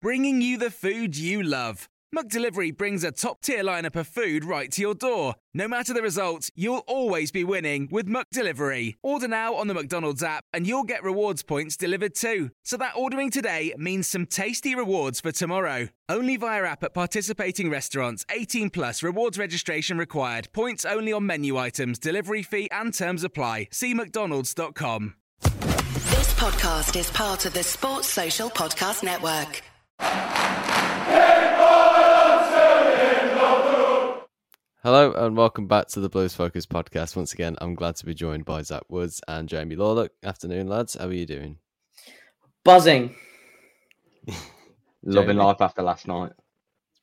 bringing you the food you love. McDelivery brings a top-tier lineup of food right to your door. No matter the result, you'll always be winning with McDelivery. Order now on the McDonald's app and you'll get rewards points delivered too. So that ordering today means some tasty rewards for tomorrow. Only via app at participating restaurants. 18 plus rewards registration required. Points only on menu items, delivery fee and terms apply. See mcdonalds.com. This podcast is part of the Sports Social Podcast Network. Hello and welcome back to the Blues Focus podcast. Once again, I'm glad to be joined by Zach Woods and Jamie Lawler. Afternoon, lads. How are you doing? Buzzing. Loving Jamie? life after last night.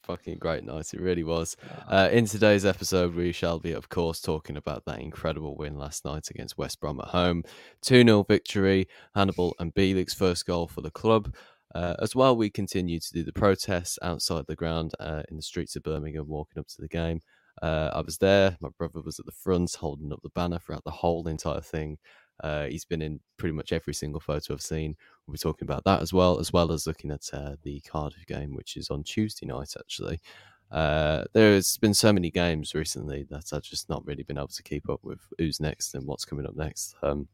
Fucking great night. It really was. Uh, in today's episode, we shall be, of course, talking about that incredible win last night against West Brom at home. 2 0 victory, Hannibal and Bielik's first goal for the club. Uh, as well, we continue to do the protests outside the ground uh, in the streets of Birmingham, walking up to the game. Uh, I was there. My brother was at the front holding up the banner throughout the whole entire thing. Uh, he's been in pretty much every single photo I've seen. We'll be talking about that as well, as well as looking at uh, the Cardiff game, which is on Tuesday night, actually. Uh, there's been so many games recently that I've just not really been able to keep up with who's next and what's coming up next. Um,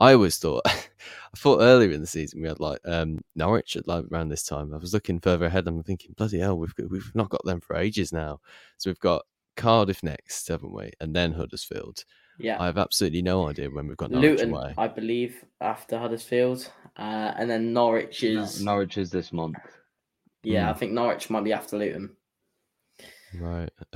I always thought, I thought earlier in the season we had like um, Norwich at like around this time. I was looking further ahead. and I'm thinking, bloody hell, we've got, we've not got them for ages now. So we've got Cardiff next, haven't we? And then Huddersfield. Yeah. I have absolutely no idea when we've got Norwich Luton, away. I believe, after Huddersfield. Uh, and then Norwich is. Norwich is this month. Yeah, Hmm. I think Norwich might be after Luton. Right.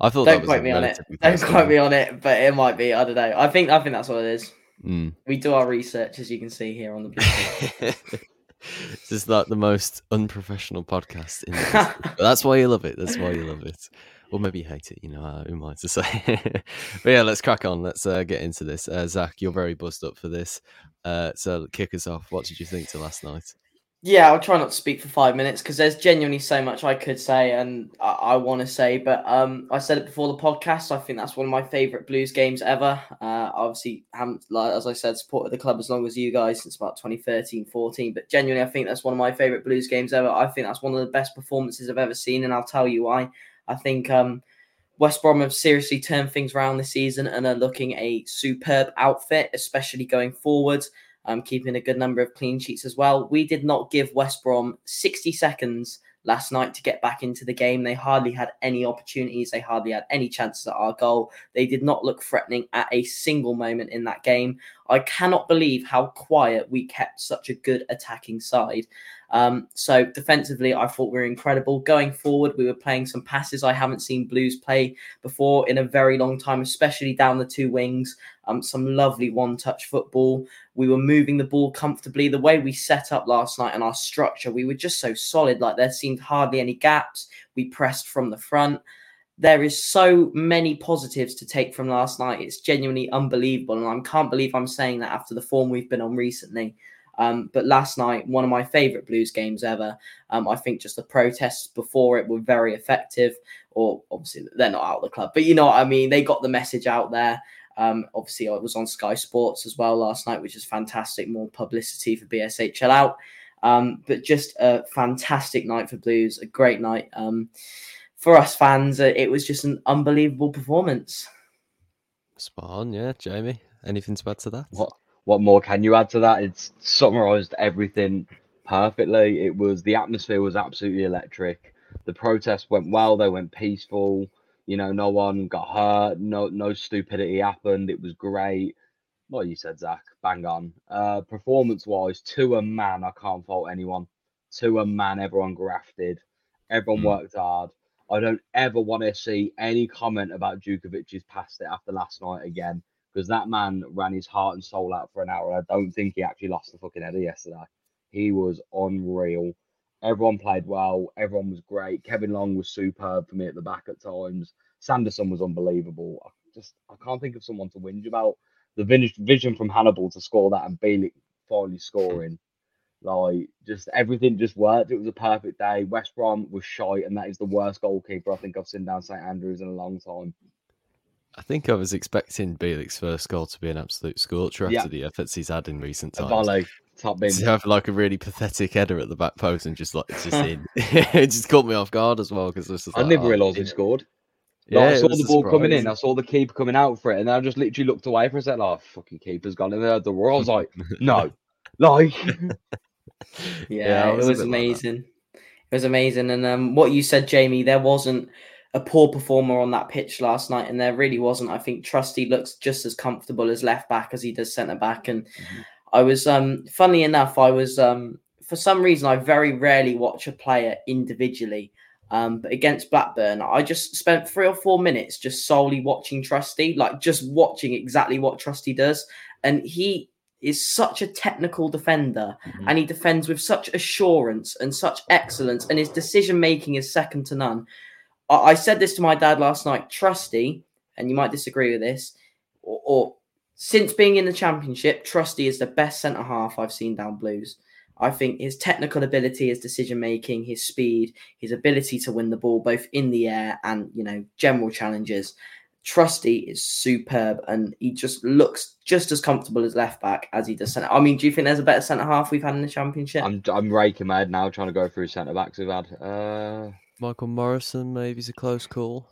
I thought Don't was quote me on it. Don't quote me on it, but it might be. I don't know. I think I think that's what it is. Mm. We do our research, as you can see here on the. podcast. this is like the most unprofessional podcast in the but that's why you love it. That's why you love it. Or maybe you hate it, you know, uh, who am I to say? but yeah, let's crack on. Let's uh, get into this. Uh, Zach, you're very buzzed up for this. Uh, so kick us off. What did you think to last night? Yeah, I'll try not to speak for five minutes because there's genuinely so much I could say and I, I want to say. But um, I said it before the podcast. I think that's one of my favorite Blues games ever. Uh, obviously, haven't like as I said, supported the club as long as you guys since about 2013, 14. But genuinely, I think that's one of my favorite Blues games ever. I think that's one of the best performances I've ever seen, and I'll tell you why. I think um, West Brom have seriously turned things around this season and are looking a superb outfit, especially going forward um, keeping a good number of clean sheets as well. We did not give West Brom 60 seconds last night to get back into the game. They hardly had any opportunities, they hardly had any chances at our goal. They did not look threatening at a single moment in that game. I cannot believe how quiet we kept such a good attacking side. Um, so defensively, I thought we were incredible. Going forward, we were playing some passes I haven't seen Blues play before in a very long time, especially down the two wings. Um, some lovely one-touch football. We were moving the ball comfortably. The way we set up last night and our structure, we were just so solid. Like there seemed hardly any gaps. We pressed from the front. There is so many positives to take from last night. It's genuinely unbelievable, and I can't believe I'm saying that after the form we've been on recently. Um, but last night, one of my favourite Blues games ever. Um, I think just the protests before it were very effective. Or obviously they're not out of the club, but you know what I mean. They got the message out there. Um, obviously, I was on Sky Sports as well last night, which is fantastic. More publicity for BSHL out. Um, but just a fantastic night for Blues, a great night. Um, for us fans, uh, it was just an unbelievable performance. Spot on, yeah, Jamie. Anything to add to that? What what more can you add to that? It's summarized everything perfectly. It was the atmosphere was absolutely electric. The protests went well, they went peaceful. You know, no one got hurt, no no stupidity happened. It was great. like you said, Zach, bang on. Uh, performance wise, to a man, I can't fault anyone. To a man, everyone grafted, everyone Mm. worked hard. I don't ever want to see any comment about Jutkiewicz's past it after last night again, because that man ran his heart and soul out for an hour. I don't think he actually lost the fucking header yesterday. He was unreal. Everyone played well. Everyone was great. Kevin Long was superb for me at the back at times. Sanderson was unbelievable. I just I can't think of someone to whinge about. The vision from Hannibal to score that and Bielik finally scoring, like just everything just worked. It was a perfect day. West Brom was shite, and that is the worst goalkeeper I think I've seen down St Andrews in a long time. I think I was expecting Bielik's first goal to be an absolute scorcher after Yeah. the efforts he's had in recent A times. volley, top bin. To have like a really pathetic header at the back post and just like it's just in. it just caught me off guard as well because this is. I like, never oh, realised he yeah. scored. Yeah, Like, I saw the a ball coming in. I saw the keeper coming out for it, and then I just literally looked away for a second. Like, fucking keeper's gone in there. The roar. I was like, no, like, Yeah, I it was was, a bit like amazing. It was amazing, and um, what you said, Jamie, there wasn't a poor performer on that pitch last night, and there really wasn't. I think Trusty looks just as comfortable as left back as he does centre back, and Mm-hmm. I was, um, funnily enough, I was, um, for some reason, I very rarely watch a player individually. Um, but against Blackburn, I just spent three or four minutes just solely watching Trusty, like just watching exactly what Trusty does, and he is such a technical defender and he defends with such assurance and such excellence, and his decision making is second to none. I, said this to my dad last night. Trusty, and you might disagree with this, or, or since being in the championship, Trusty is the best centre half I've seen down Blues. I think his technical ability, his decision making, his speed, his ability to win the ball both in the air and you know general challenges. Trusty is superb, and he just looks just as comfortable as left back as he does centre. I mean, do you think there's a better centre half we've had in the championship? I'm I'm raking my head now, trying to go through centre backs we've had. Uh, Michael Morrison maybe is a close call.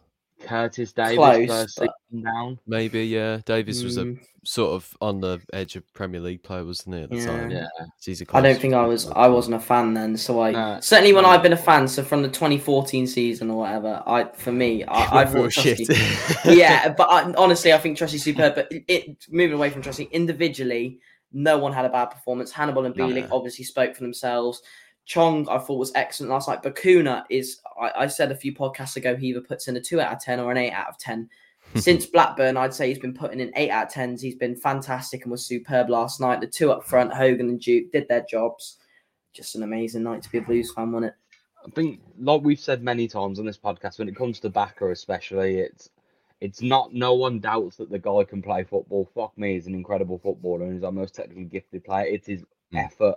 Curtis Davies, Close, first but- down. Maybe yeah. Davies was a Mm, sort of on the edge of Premier League player, wasn't he at the Yeah. time? Yeah, So he's a I don't think I was. call. I wasn't a fan then, so I No, certainly when no. I've been a fan. So from the 2014 season or whatever, I for me, I, I When we thought Trusty, shit. yeah, but I, honestly, I think Trusty's superb. But it, it moving away from Trusty individually, no one had a bad performance. Hannibal and No. Bielik obviously spoke for themselves. Chong, I thought was excellent last night. Bacuna is, I, I said a few podcasts ago, he either puts in a two out of ten or an eight out of ten. Since Blackburn, I'd say he's been putting in eight out of tens. He's been fantastic and was superb last night. The two up front, Hogan and Duke, did their jobs. Just an amazing night to be a Blues fan, wasn't it? I think, like we've said many times on this podcast, when it comes to Backer especially, it's it's not no one doubts that the guy can play football. Fuck me, he's an incredible footballer and he's our most technically gifted player. It's his effort,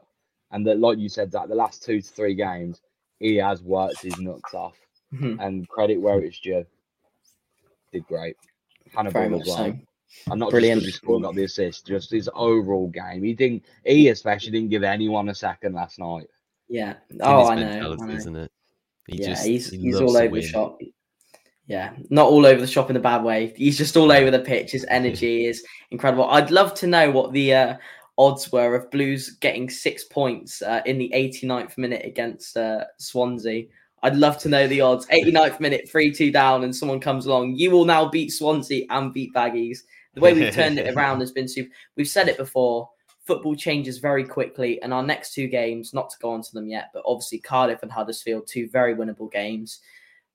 and that, like you said, that the last two to three games, he has worked his nuts off. Mhm. And credit where it's due, did great. Very Hannibal much as well. so. And not Brilliant. just because he got the assist, just his overall game. He didn't. He especially didn't give anyone a second last night. Yeah. Oh, I know. I know. isn't it? He yeah, just he's he he's all over the shop. Yeah, not all over the shop in a bad way. He's just all over the pitch. His energy is incredible. I'd love to know what the uh, odds were of Blues getting six points uh, in the 89th minute against uh, Swansea. I'd love to know the odds. 89th minute, 3 2 down, and someone comes along. You will now beat Swansea and beat Baggies. The way we've turned it around has been super. We've said it before. Football changes very quickly, and our next two games, not to go on to them yet, but obviously Cardiff and Huddersfield, two very winnable games.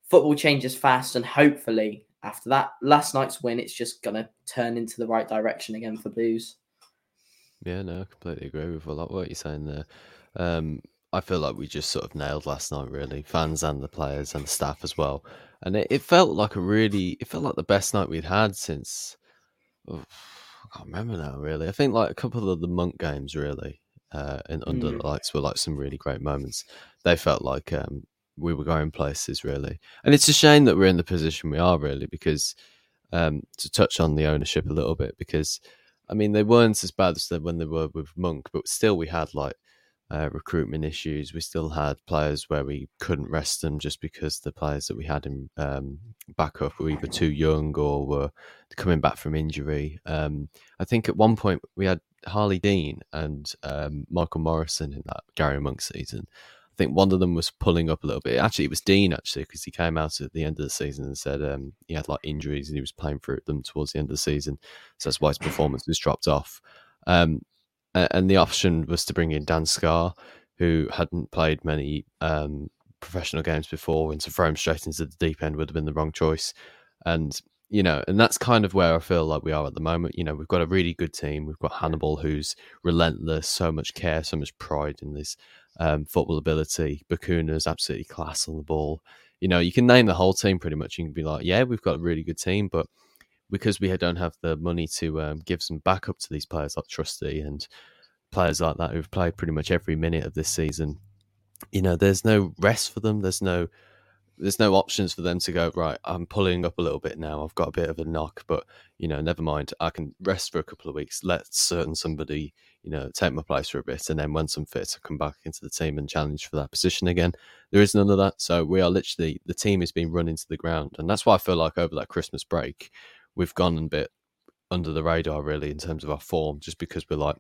Football changes fast, and hopefully, after that last night's win, it's just going to turn into the right direction again for Blues. Yeah, no, I completely agree with a lot of what you're saying there. Um, I feel like we just sort of nailed last night, really, fans and the players and the staff as well. And it, it felt like a really, it felt like the best night we'd had since. oh, I can't remember now, really. I think like a couple of the monk games, really, uh, and under Mm. the lights were like some really great moments. They felt like um, we were going places, really. And it's a shame that we're in the position we are, really, because um, to touch on the ownership a little bit, because I mean, they weren't as bad as when they were with Monk, but still, we had like uh, recruitment issues. We still had players where we couldn't rest them just because the players that we had in um, backup were either too young or were coming back from injury. Um, I think at one point we had Harlee Dean and um, Michael Morrison in that Gary Monk season. I think one of them was pulling up a little bit. Actually, it was Dean actually because he came out at the end of the season and said um, he had like injuries and he was playing through them towards the end of the season, so that's why his performance was dropped off. Um, and the option was to bring in Dan Scarr, who hadn't played many um, professional games before, and to throw him straight into the deep end would have been the wrong choice. And you know, and that's kind of where I feel like we are at the moment. You know, we've got a really good team. We've got Hannibal, who's relentless, so much care, so much pride in this um, football ability. Bacuna's absolutely class on the ball. You know, you can name the whole team pretty much. You can be like, yeah, we've got a really good team, but because we don't have the money to um, give some backup to these players like Trusty and players like that who've played pretty much every minute of this season, you know, there's no rest for them. There's no there's no options for them to go right. I'm pulling up a little bit now. I've got a bit of a knock, but you know, never mind. I can rest for a couple of weeks. Let certain somebody, you know, take my place for a bit, and then once I'm fit, I come back into the team and challenge for that position again. There is none of that. So we are literally the team is being run into the ground, and that's why I feel like over that Christmas break, we've gone a bit under the radar really in terms of our form, just because we're like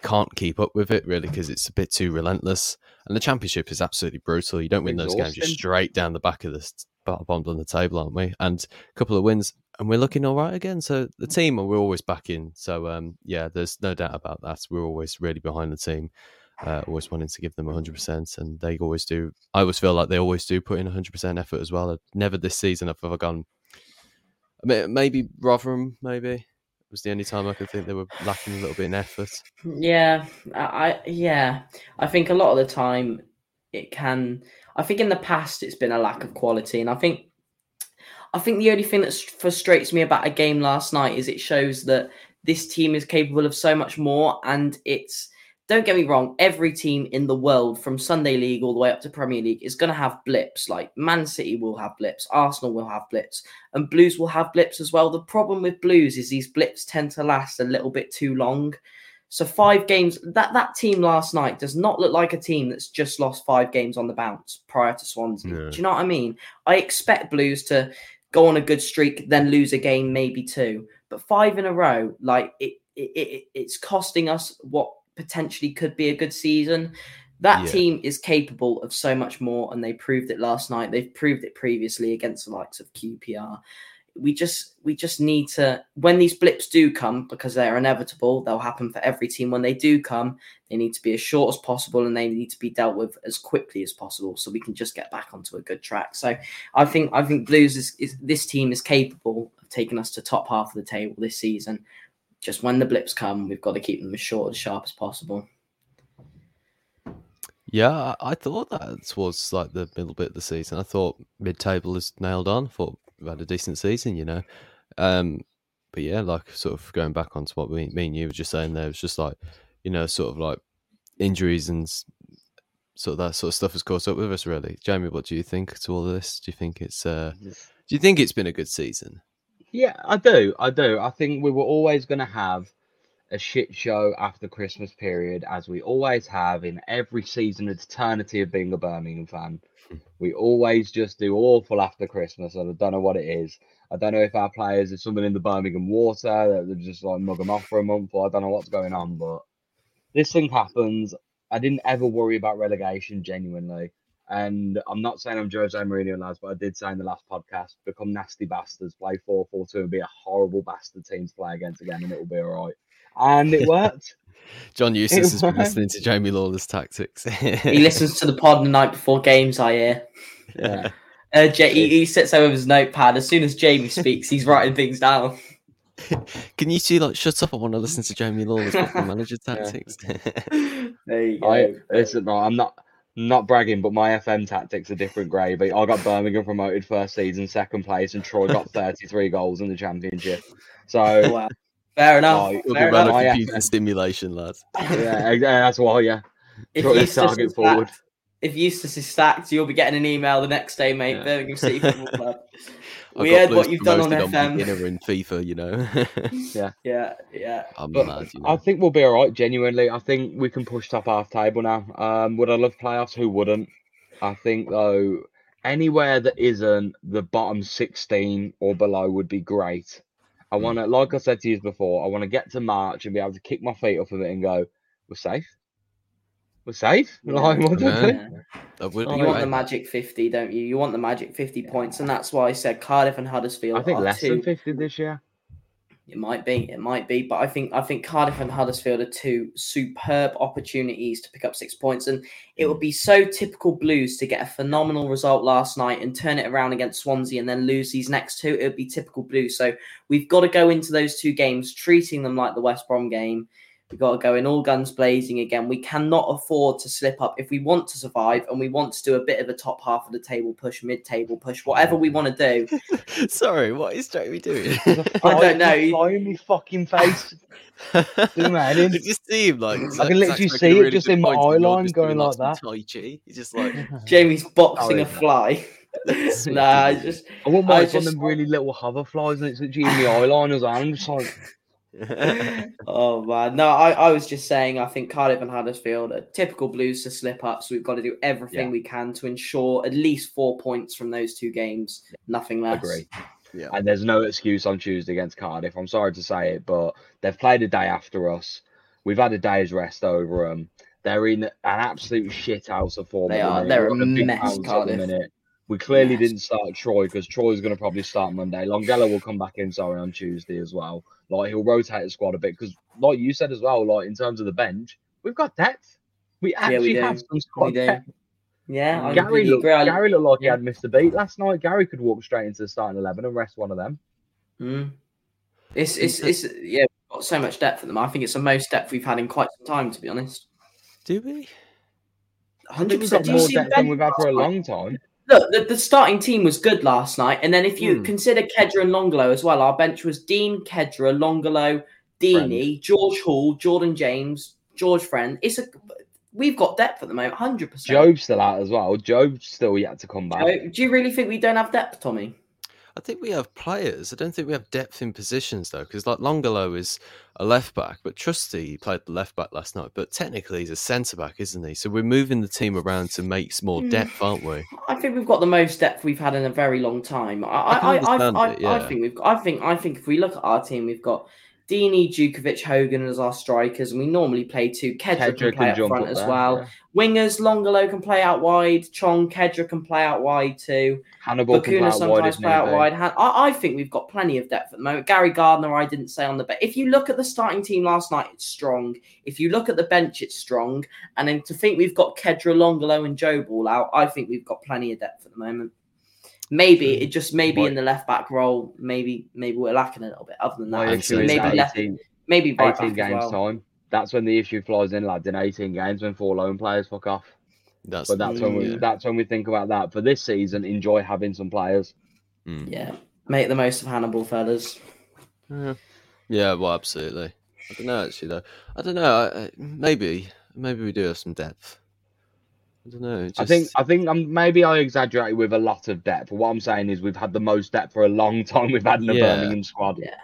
can't keep up with it really because it's a bit too relentless. And the championship is absolutely brutal. You don't win those games, you're straight down the back of the bottom on the table, aren't we? And a couple of wins, and we're looking all right again. So the team, we're always backing. So um, yeah, there's no doubt about that. We're always really behind the team. Uh, always wanting to give them 100%, and they always do. I always feel like they always do put in 100% effort as well. Never this season have I gone. Maybe Rotherham, maybe it was the only time I could think they were lacking a little bit in effort. Yeah, I yeah, I think a lot of the time it can. I think in the past it's been a lack of quality, and I think I think the only thing that frustrates me about a game last night is it shows that this team is capable of so much more, and it's don't get me wrong, every team in the world from Sunday League all the way up to Premier League is going to have blips. Like Man City will have blips, Arsenal will have blips, and Blues will have blips as well. The problem with Blues is these blips tend to last a little bit too long. So five games that that team last night does not look like a team that's just lost five games on the bounce prior to Swansea. Do you know what I mean? I expect Blues to go on a good streak, then lose a game, maybe two, but five in a row, like it, it, it it's costing us what potentially could be a good season. That yeah. team is capable of so much more, and they proved it last night. They've proved it previously against the likes of QPR. We just we just need to when these blips do come because they're inevitable. They'll happen for every team. When they do come, they need to be as short as possible and they need to be dealt with as quickly as possible, so we can just get back onto a good track. So I think I think Blues is, is this team is capable of taking us to top half of the table this season just when the blips come, we've got to keep them as short and sharp as possible. Yeah, I thought that was like the middle bit of the season. I thought mid-table is nailed on. I thought had a decent season, you know. Um, but yeah, like sort of going back onto what we, me and you were just saying there, it was just like, you know, sort of like injuries and sort of that sort of stuff has caught up with us. Really, Jamie, what do you think to all of this? Do you think it's uh, do you think it's been a good season? Yeah, I do. I do. I think we were always going to have a shit show after Christmas period, as we always have in every season of eternity of being a Birmingham fan. We always just do awful after Christmas, and I don't know what it is. I don't know if our players is something in the Birmingham water that they just like mug them off for a month, or I don't know what's going on. But this thing happens. I didn't ever worry about relegation genuinely. And I'm not saying I'm Jose Mourinho, lads, but I did say in the last podcast, become nasty bastards, play 4 4 2 and be a horrible bastard team to play against again, and it'll be all right. And it worked. John Eustace has been listening to Jamie Lawler's tactics. he listens to the pod the night before games, I hear. Yeah. Uh, Jay, he, he sits there with his notepad. As soon as Jamie speaks, he's writing things down. Can you two like shut up? I want to listen to Jamie Lawler's manager tactics. there you go. I, listen, no, I'm not not bragging, but my FM tactics are different gravy. I got Birmingham promoted first season, second place, and Troy got 33 goals in the championship. So wow. Fair enough. Oh, fair enough. Computer stimulation, lads. Yeah, that's why. Yeah, if Eustace target forward. Stacked, if Eustace is stacked, you'll be getting an email the next day, mate. Yeah. Birmingham City Football Club. we heard what you've done on, on FM. Beginner in FIFA, you know. yeah, yeah, yeah. I'm but mad, you know? I think we'll be all right. Genuinely, I think we can push top half table now. Um, would I love playoffs? Who wouldn't? I think though, anywhere that isn't the bottom sixteen or below would be great. I hmm. want to, like I said to you before, I want to get to March and be able to kick my feet up a bit and go, we're safe. We're safe. Like, what Yeah. do? That would You be want great. the magic 50, don't you? You want the magic 50 points, and that's why I said Cardiff and Huddersfield I think are less two. than 50 this year. It might be, it might be, but I think I think Cardiff and Huddersfield are two superb opportunities to pick up six points, and it would be so typical Blues to get a phenomenal result last night and turn it around against Swansea and then lose these next two. It would be typical Blues. So we've got to go into those two games treating them like the West Brom game. We've got to go in all guns blazing again. We cannot afford to slip up if we want to survive and we want to do a bit of a top half of the table push, mid table push, whatever we want to do. Sorry, what is Jamie doing? I don't know. Fly in my fucking face. Zoom out in. Did you see him like? I can literally see it just in my eye line going like that. Tai Chi. He's just like, Jamie's boxing Oh, a fly. nah, I just I wouldn't I mind one of them really little hover flies and it's literally in the eye line as well. I'm just like, oh man, no, I, I was just saying I think Cardiff and Huddersfield are typical Blues to slip up, so we've got to do everything Yeah. we can to ensure at least four points from those two games, nothing less. agree. yeah. And there's no excuse on Tuesday against Cardiff. I'm sorry to say it, but they've played a day after us. We've had a day's rest over them. They're in an absolute shit house of form. They are. They're a We're on big mess, bounce the Cardiff. Minute. We clearly Mess. didn't start Troy because Troy's going to probably start Monday. Longelo will come back in, sorry, on Tuesday as well. Like he'll rotate the squad a bit because, like you said as well, like in terms of the bench, we've got depth. We we actually do. have some squad depth. Yeah, I Gary completely looked, Gary looked like he had missed a beat last night. Gary could walk straight into the starting eleven and rest one of them. Mm. It's it's it's yeah, we've got so much depth at them. I think it's the most depth we've had in quite some time, to be honest. Do we? Hundred think we've got percent. More depth the than we've had for a long time. Look, the, the starting team was good last night, and then if you Hmm. consider Khadra and Longelo as well, our bench was Dean, Khadra, Longelo, Deeney, George Hall, Jordan James, George Friend. It's a we've got depth at the moment, hundred percent. Jobe's still out as well. Jobe's still yet to come back. Do you really think we don't have depth, Tommy? I think we have players. I don't think we have depth in positions though, because like Longelo is a left back, but Trusty played the left back last night. But technically, he's a centre back, isn't he? So we're moving the team around to make some more Hmm. depth, aren't we? I think we've got the most depth we've had in a very long time. I, I I, I, it, I, think we've got, I think, I think if we look at our team, we've got Deeney, Jutkiewicz, Hogan as our strikers, and we normally play two. Khadra, can play can up front up as there, well. yeah. Wingers, Longelo can play out wide. Chong, Khadra can play out wide too. Hannibal can play Bacuna out wide sometimes play out wide. I, I think we've got plenty of depth at the moment. Gary Gardner, I didn't say on the bench. If you look at the starting team last night, it's strong. If you look at the bench, it's strong. And then to think we've got Khadra, Longelo, and Joe Ball out, I think we've got plenty of depth at the moment. Maybe it just maybe in the left back role, maybe maybe we're lacking a little bit. Other than that, My I'd issue say is maybe left, maybe right 18 back as games well. time. That's when the issue flies in, lads. In 18 games, when four loan players fuck off. That's But that's when we yeah. that's when we think about that. For this season, enjoy having some players. Mm. Yeah, make the most of Hannibal, fellas. Yeah. Yeah, well, absolutely. I don't know actually though. I don't know. I, I, maybe, maybe we do have some depth. I don't know. I think I think um, maybe I exaggerate with a lot of depth. What I'm saying is we've had the most depth for a long time. We've had in the Yeah. Birmingham squad. Yeah,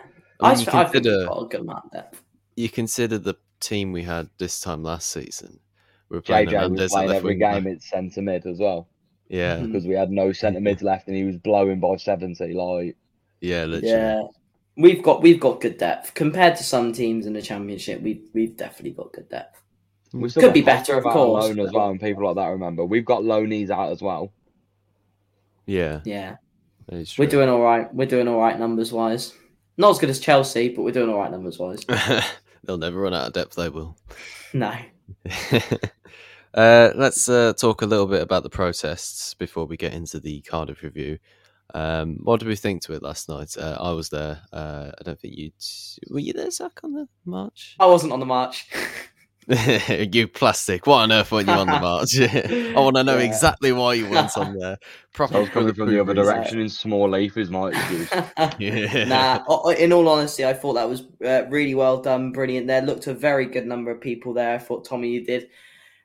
I I, mean, you th- I think we've consider- got a good amount of depth. you consider the team we had this time last season. We were playing JJ was Hernandez at playing every wing game at centre mid as well Yeah, Mhm. because we had no centre mids left and he was blowing by 70. Like yeah, literally. Yeah, we've got we've got good depth compared to some teams in the championship. We've we've definitely got good depth. We still Could be better, of course, loan as well, and people like that. Remember, we've got loanees out as well. yeah. Yeah, we're doing all right. We're doing all right numbers wise. Not as good as Chelsea, but we're doing all right numbers wise. They'll never run out of depth. They will. No, uh, let's uh, talk a little bit about the protests before we get into the Cardiff review. Um, what did we think to it last night? Uh, I was there. Uh, I don't think you were you there, Zach, on the march. I wasn't on the march. you plastic! What on earth weren't you on the march? I want to know Yeah. exactly why you weren't on there. Proper I was coming from the other direction in Small Heath is my excuse. Yeah. nah, in all honesty, I thought that was uh, really well done, brilliant. There looked a very good number of people there. I thought Tommy, you did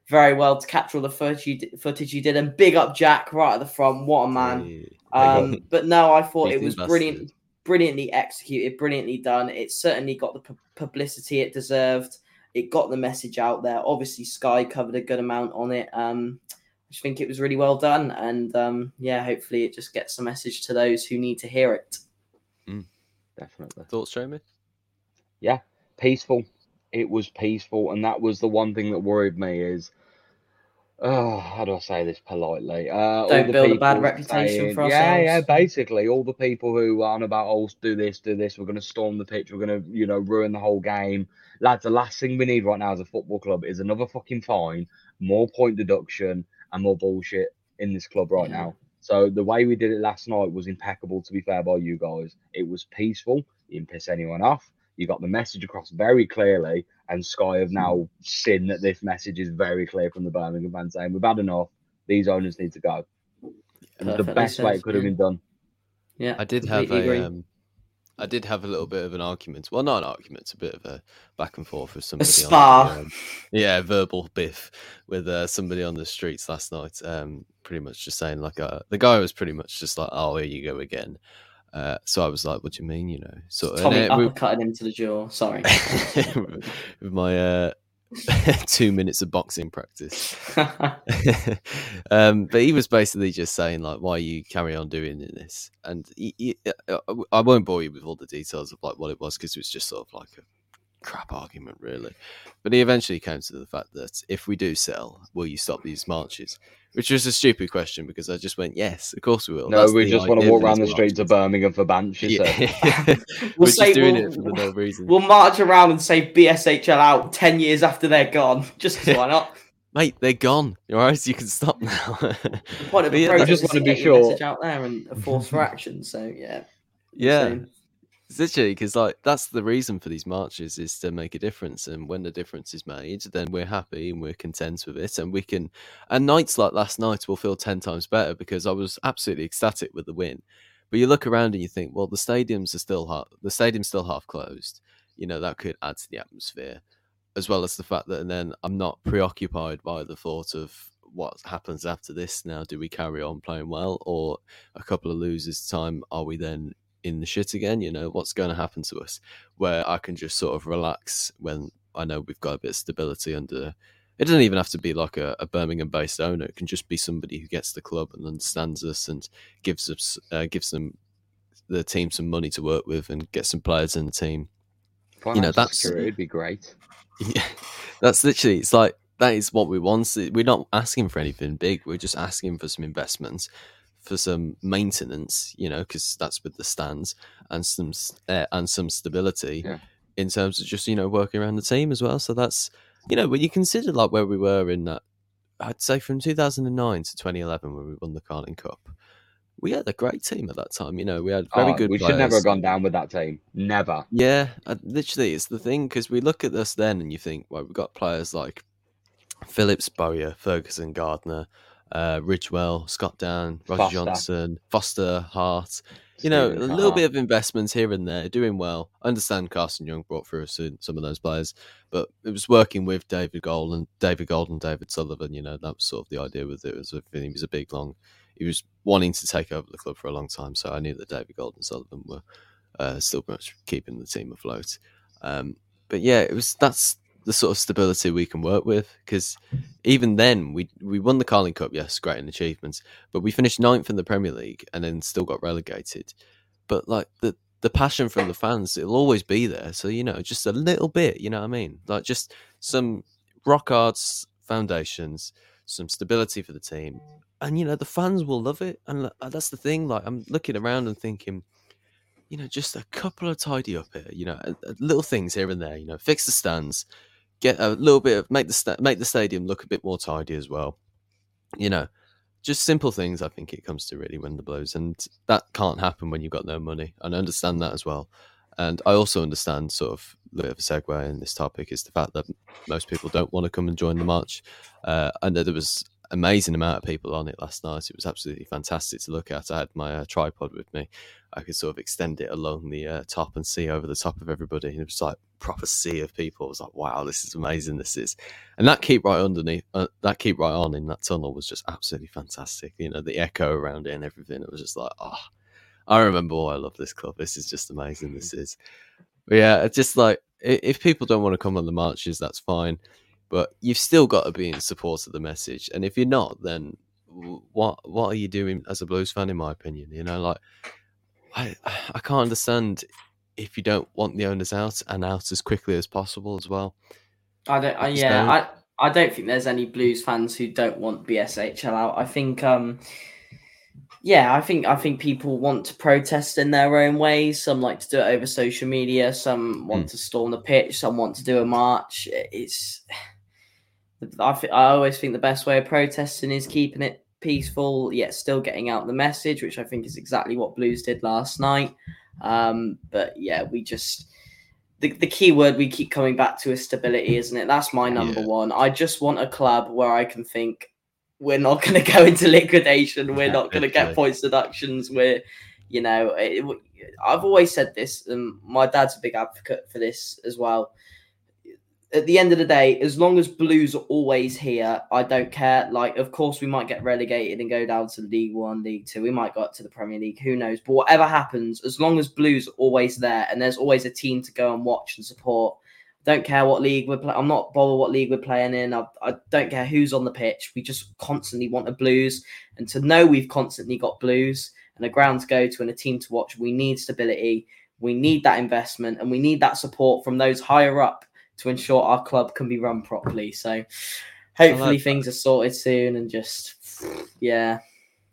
very well to capture all the footage you did, footage you did, and big up Jack right at the front. What a man! Hey. Um, but no, I thought it was bastard. brilliant, brilliantly executed, brilliantly done. It certainly got the pu- publicity it deserved. It got the message out there. Obviously, Sky covered a good amount on it. Um, I just think it was really well done, and um, yeah, hopefully it just gets the message to those who need to hear it. Mm, Definitely. Thoughts, Jamie? yeah, peaceful. It was peaceful, and that was the one thing that worried me is oh, how do I say this politely? Uh, all Don't the build a bad people reputation saying- for Yeah, yeah, basically, all the people who are on about, oh, do this, do this, we're going to storm the pitch, we're going to, you know, ruin the whole game. Lads, the last thing we need right now as a football club is another fucking fine, more point deduction, and more bullshit in this club right Yeah. now. So the way we did it last night was impeccable, to be fair, by you guys. It was peaceful. You didn't piss anyone off. You got the message across very clearly, and Sky have now seen that this message is very clear from the Birmingham fans saying we've had enough. These owners need to go. It was the Perfectly best way it could have been done. Yeah, I did have completely a, um, I did have a little bit of an argument. Well, not an argument, it's a bit of a back and forth with somebody. on the, spar. um, yeah, verbal biff with uh, somebody on the streets last night. Um, pretty much just saying like, uh, the guy was pretty much just like, "Oh, here you go again." Uh, so I was like, "What do you mean?" You know, so and, Tommy uh, uppercutting him to the jaw. Sorry. with my uh, two minutes of boxing practice. um, but he was basically just saying like, "Why you carry on doing this?" And he, he, uh, I won't bore you with all the details of like what it was because it was just sort of like a crap argument, really. But he eventually came to the fact that if we do sell, will you stop these marches? Which was a stupid question because I just went, "Yes, of course we will." No, That's we just want to walk around the these streets of. Birmingham for bans, you said. Yeah. We'll We're say just doing we'll- it for no reason. We'll march around and say BSHL out 10 years after they're gone. Just 'cause why not? Mate, they're gone. All right, you can stop now. The point of But a yeah, protest just wanna be sure- message out there and a force for action. So, yeah. yeah, Insane. Literally because like that's the reason for these marches is to make a difference, and when the difference is made, then we're happy and we're content with it, and we can. And nights like last night will feel ten times better because I was absolutely ecstatic with the win. But you look around and you think, well, the stadiums are still half, the stadium's still half closed. You know that could add to the atmosphere, as well as the fact that, and then I'm not preoccupied by the thought of what happens after this. Now, do we carry on playing well, or a couple of losers time, are we then in the shit again? You know, what's going to happen to us? Where I can just sort of relax when I know we've got a bit of stability under. It doesn't even have to be like a, a Birmingham-based owner. It can just be somebody who gets the club and understands us and gives us uh, gives them the team some money to work with and get some players in the team. You know, Financial that's- security would be great. Yeah, that's literally. It's like that is what we want. We're not asking for anything big. We're just asking for some investments, for some maintenance. You know, because that's with the stands and some uh, and some stability Yeah. in terms of just you know working around the team as well. So that's you know when you consider like where we were in that, I'd say from 2009 to 2011 when we won the Carling Cup. We had a great team at that time. You know, we had very Oh, good. we should never have gone down with that team. Never. Yeah, uh, literally, it's the thing because we look at this then and you think, well, we've got players like Phillips, Bowyer, Ferguson, Gardner, uh, Ridgewell, Scott Dann, Roger Foster. Johnson, Foster, Hart. You know, a little bit of investments here and there, doing well. I understand Carson Yeung brought through some some of those players, but it was working with David Gold and David Gold and David Sullivan. You know, that was sort of the idea with it. Was with. He was a big long. He was wanting to take over the club for a long time, so I knew that David Gold and Sullivan were uh, still pretty much keeping the team afloat. Um, but yeah, it was that's the sort of stability we can work with because even then we we won the Carling Cup, yes, great an achievement, but we finished ninth in the Premier League and then still got relegated. But like the the passion from the fans, it'll always be there. So you know, just a little bit, you know what I mean? Like just some rock hard s- foundations, some stability for the team, and you know the fans will love it. And uh, that's the thing. Like I'm looking around and thinking you know, just a couple of tidy up here, you know, little things here and there, you know, fix the stands, get a little bit of make the sta- make the stadium look a bit more tidy as well. You know, just simple things. I think it comes to really win the blows, and that can't happen when you've got no money. And I understand that as well. And I also understand sort of a little bit of a segue in this topic is the fact that most people don't want to come and join the march, uh, and that there was amazing amount of people on it last night. It was absolutely fantastic to look at. I had my uh, tripod with me. I could sort of extend it along the uh, top and see over the top of everybody. And it was like proper sea of people. I was like, wow, this is amazing. This is, and that keep right underneath, uh, that keep right on in that tunnel was just absolutely fantastic. You know, the echo around it and everything. It was just like, oh, I remember why I love this club. This is just amazing. This is, but yeah, it's just like if people don't want to come on the marches, that's fine. But you've still got to be in support of the message. And if you're not, then what what are you doing as a Blues fan? In my opinion, you know, like I I can't understand if you don't want the owners out and out as quickly as possible as well. I don't. I, yeah, don't. I I don't think there's any Blues fans who don't want BSHL out. I think, um, yeah, I think I think people want to protest in their own ways. Some like to do it over social media. Some want Mm. to storm the pitch. Some want to do a march. It's I th- I always think the best way of protesting is keeping it peaceful, yet still getting out the message, which I think is exactly what Blues did last night. Um, but yeah, we just the, the key word we keep coming back to is stability, isn't it? That's my number Yeah. one. I just want a club where I can think we're not going to go into liquidation. We're not going to get points deductions. We're, you know, it, I've always said this, and my dad's a big advocate for this as well. At the end of the day, as long as Blues are always here, I don't care. Like, of course, we might get relegated and go down to League One, League Two. We might go up to the Premier League. Who knows? But whatever happens, as long as Blues are always there and there's always a team to go and watch and support, don't care what league we're playing. I'm not bothered what league we're playing in. I, I don't care who's on the pitch. We just constantly want a Blues, and to know we've constantly got Blues and a ground to go to and a team to watch, we need stability. We need that investment, and we need that support from those higher up to ensure our club can be run properly. So, hopefully, that. things are sorted soon, and just yeah,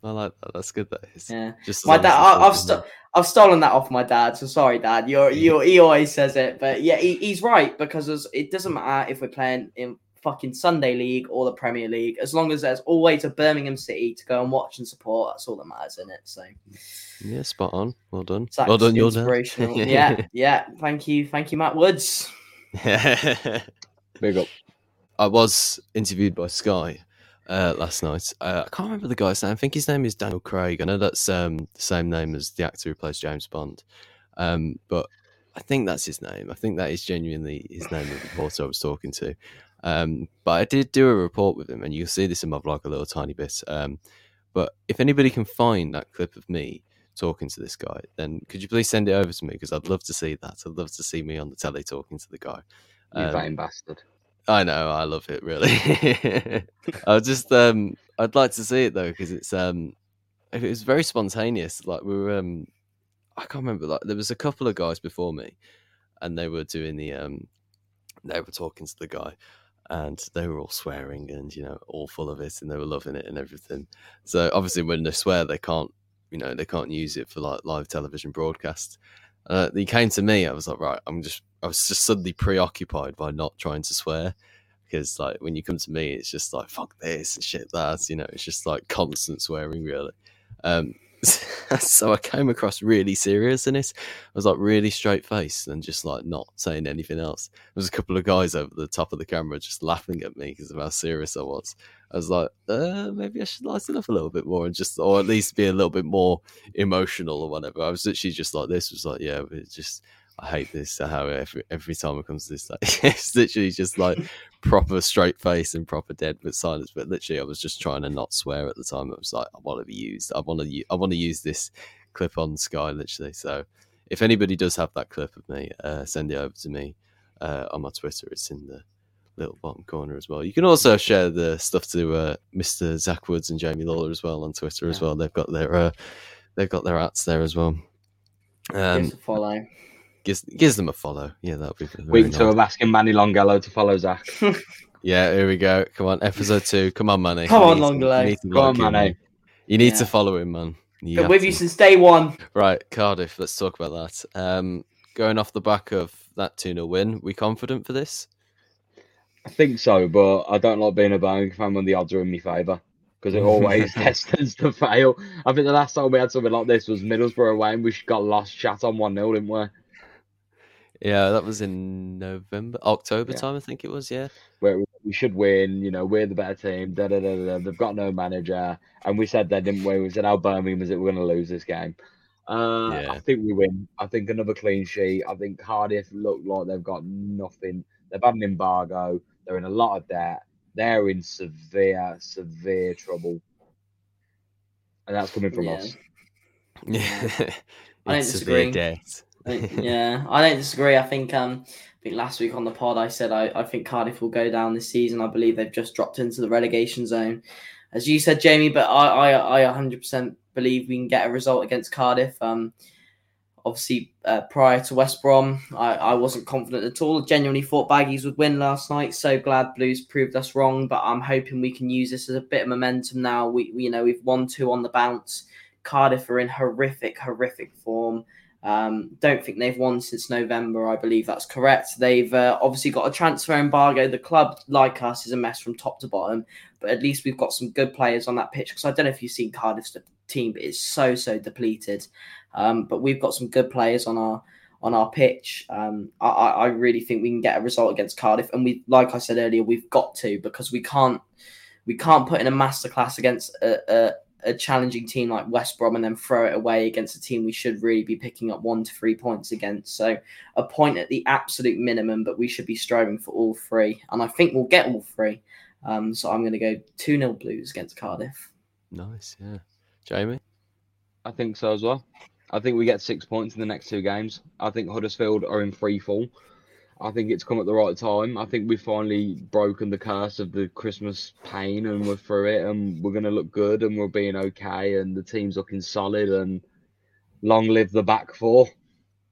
I like that. That's good. That is. yeah. Just My dad, I, sto- I've stolen that off my dad. So sorry, dad. You're you're He always says it, but yeah, he, he's right because it doesn't matter if we're playing in fucking Sunday League or the Premier League, as long as there's always a Birmingham City to go and watch and support. That's all that matters in it. So Yeah, spot on. Well done. Well done, your dad. yeah, yeah. Thank you, thank you, Matt Woods. Big up. I was interviewed by Sky uh, last night. Uh, I can't remember the guy's name. I think his name is Daniel Craig. I know that's um, the same name as the actor who plays James Bond. Um, but I think that's his name. I think that is genuinely his name, the reporter I was talking to. Um, but I did do a report with him, and you'll see this in my vlog a little tiny bit. Um, but if anybody can find that clip of me talking to this guy, then could you please send it over to me? Because I'd love to see that. I'd love to see me on the telly talking to the guy. You Um, vain bastard. I know, I love it really. I just um I'd like to see it though because it's um it was very spontaneous. Like we were um I can't remember like there was a couple of guys before me and they were doing the um they were talking to the guy and they were all swearing and you know all full of it and they were loving it and everything. So obviously when they swear they can't you know they can't use it for like live television broadcast. Uh, he came to me. I was like, right, I'm just, I was just suddenly preoccupied by not trying to swear because, like, when you come to me, it's just like fuck this and shit that. You know, it's just like constant swearing, really. Um, so I came across really serious in this. I was like really straight faced and just like not saying anything else. There was a couple of guys over the top of the camera just laughing at me because of how serious I was. I was like, uh, maybe I should lighten up a little bit more and just, or at least be a little bit more emotional or whatever. I was literally just like this. Was like, yeah, just I hate this. How every every time it comes to this, like, it's literally just like proper straight face and proper dead with silence. But literally, I was just trying to not swear at the time. I was like, I want to be used. I want to. I want to use this clip on Sky. Literally. So, if anybody does have that clip of me, uh, send it over to me uh, on my Twitter. It's in the little bottom corner as well. You can also share the stuff to uh, Mr. Zach Woods and Jamie Lawler as well on Twitter as well. They've got their uh, they've got their ads there as well. Um, follow. Gives gives them a follow. Yeah, that'll be very Week nice. two of asking Manny Longelo to follow Zach. Yeah, here we go. Come on, episode two. Come on, Manny. Come on, need to- Longelo. you need to Come on, like him, Manny. You need to follow him, man. You Been with to. you since day one. Right, Cardiff. Let's talk about that. Um, going off the back of that 2 0 win, we confident for this? I think so, but I don't like being a Birmingham fan when the odds are in my favour because it always destines to fail. I think the last time we had something like this was Middlesbrough away and we got lost chat on 1 0, didn't we? Yeah, that was in November, October Yeah. time, I think it was. Yeah, Where we should win, you know, we're the better team. Da, da, da, da. They've got no manager. And we said that, didn't we? We said how Birmingham is it we're going to lose this game. Uh, Yeah. I think we win. I think another clean sheet. I think Cardiff look like they've got nothing. They've had an embargo. They're in a lot of debt. They're in severe, severe trouble. And that's coming from Yeah. us. yeah. I don't It's severe disagree. debt. I yeah, I don't disagree. I think um, I think last week on the pod I said I, I think Cardiff will go down this season. I believe they've just dropped into the relegation zone, as you said, Jamie. But I I I 100% believe we can get a result against Cardiff. Um, obviously, uh, prior to West Brom, I, I wasn't confident at all. Genuinely thought Baggies would win last night. So glad Blues proved us wrong. But I'm hoping we can use this as a bit of momentum now. We, we you know, we've won two on the bounce. Cardiff are in horrific, horrific form. Um, don't think they've won since November. I believe that's correct. They've uh, obviously got a transfer embargo. The club, like us, is a mess from top to bottom. But at least we've got some good players on that pitch. Because I don't know if you've seen Cardiff's team, but it's so so depleted. Um, but we've got some good players on our on our pitch. Um, I, I really think we can get a result against Cardiff, and we, like I said earlier, we've got to because we can't we can't put in a masterclass against a, a, a challenging team like West Brom and then throw it away against a team we should really be picking up one to three points against. So a point at the absolute minimum, but we should be striving for all three, and I think we'll get all three. Um, so I'm going to go two 0 Blues against Cardiff. Nice, yeah. Jamie, I think so as well. I think we get six points in the next two games. I think Huddersfield are in free fall. I think it's come at the right time. I think we've finally broken the curse of the Christmas pain and we're through it and we're going to look good and we're being okay and the team's looking solid and long live the back four.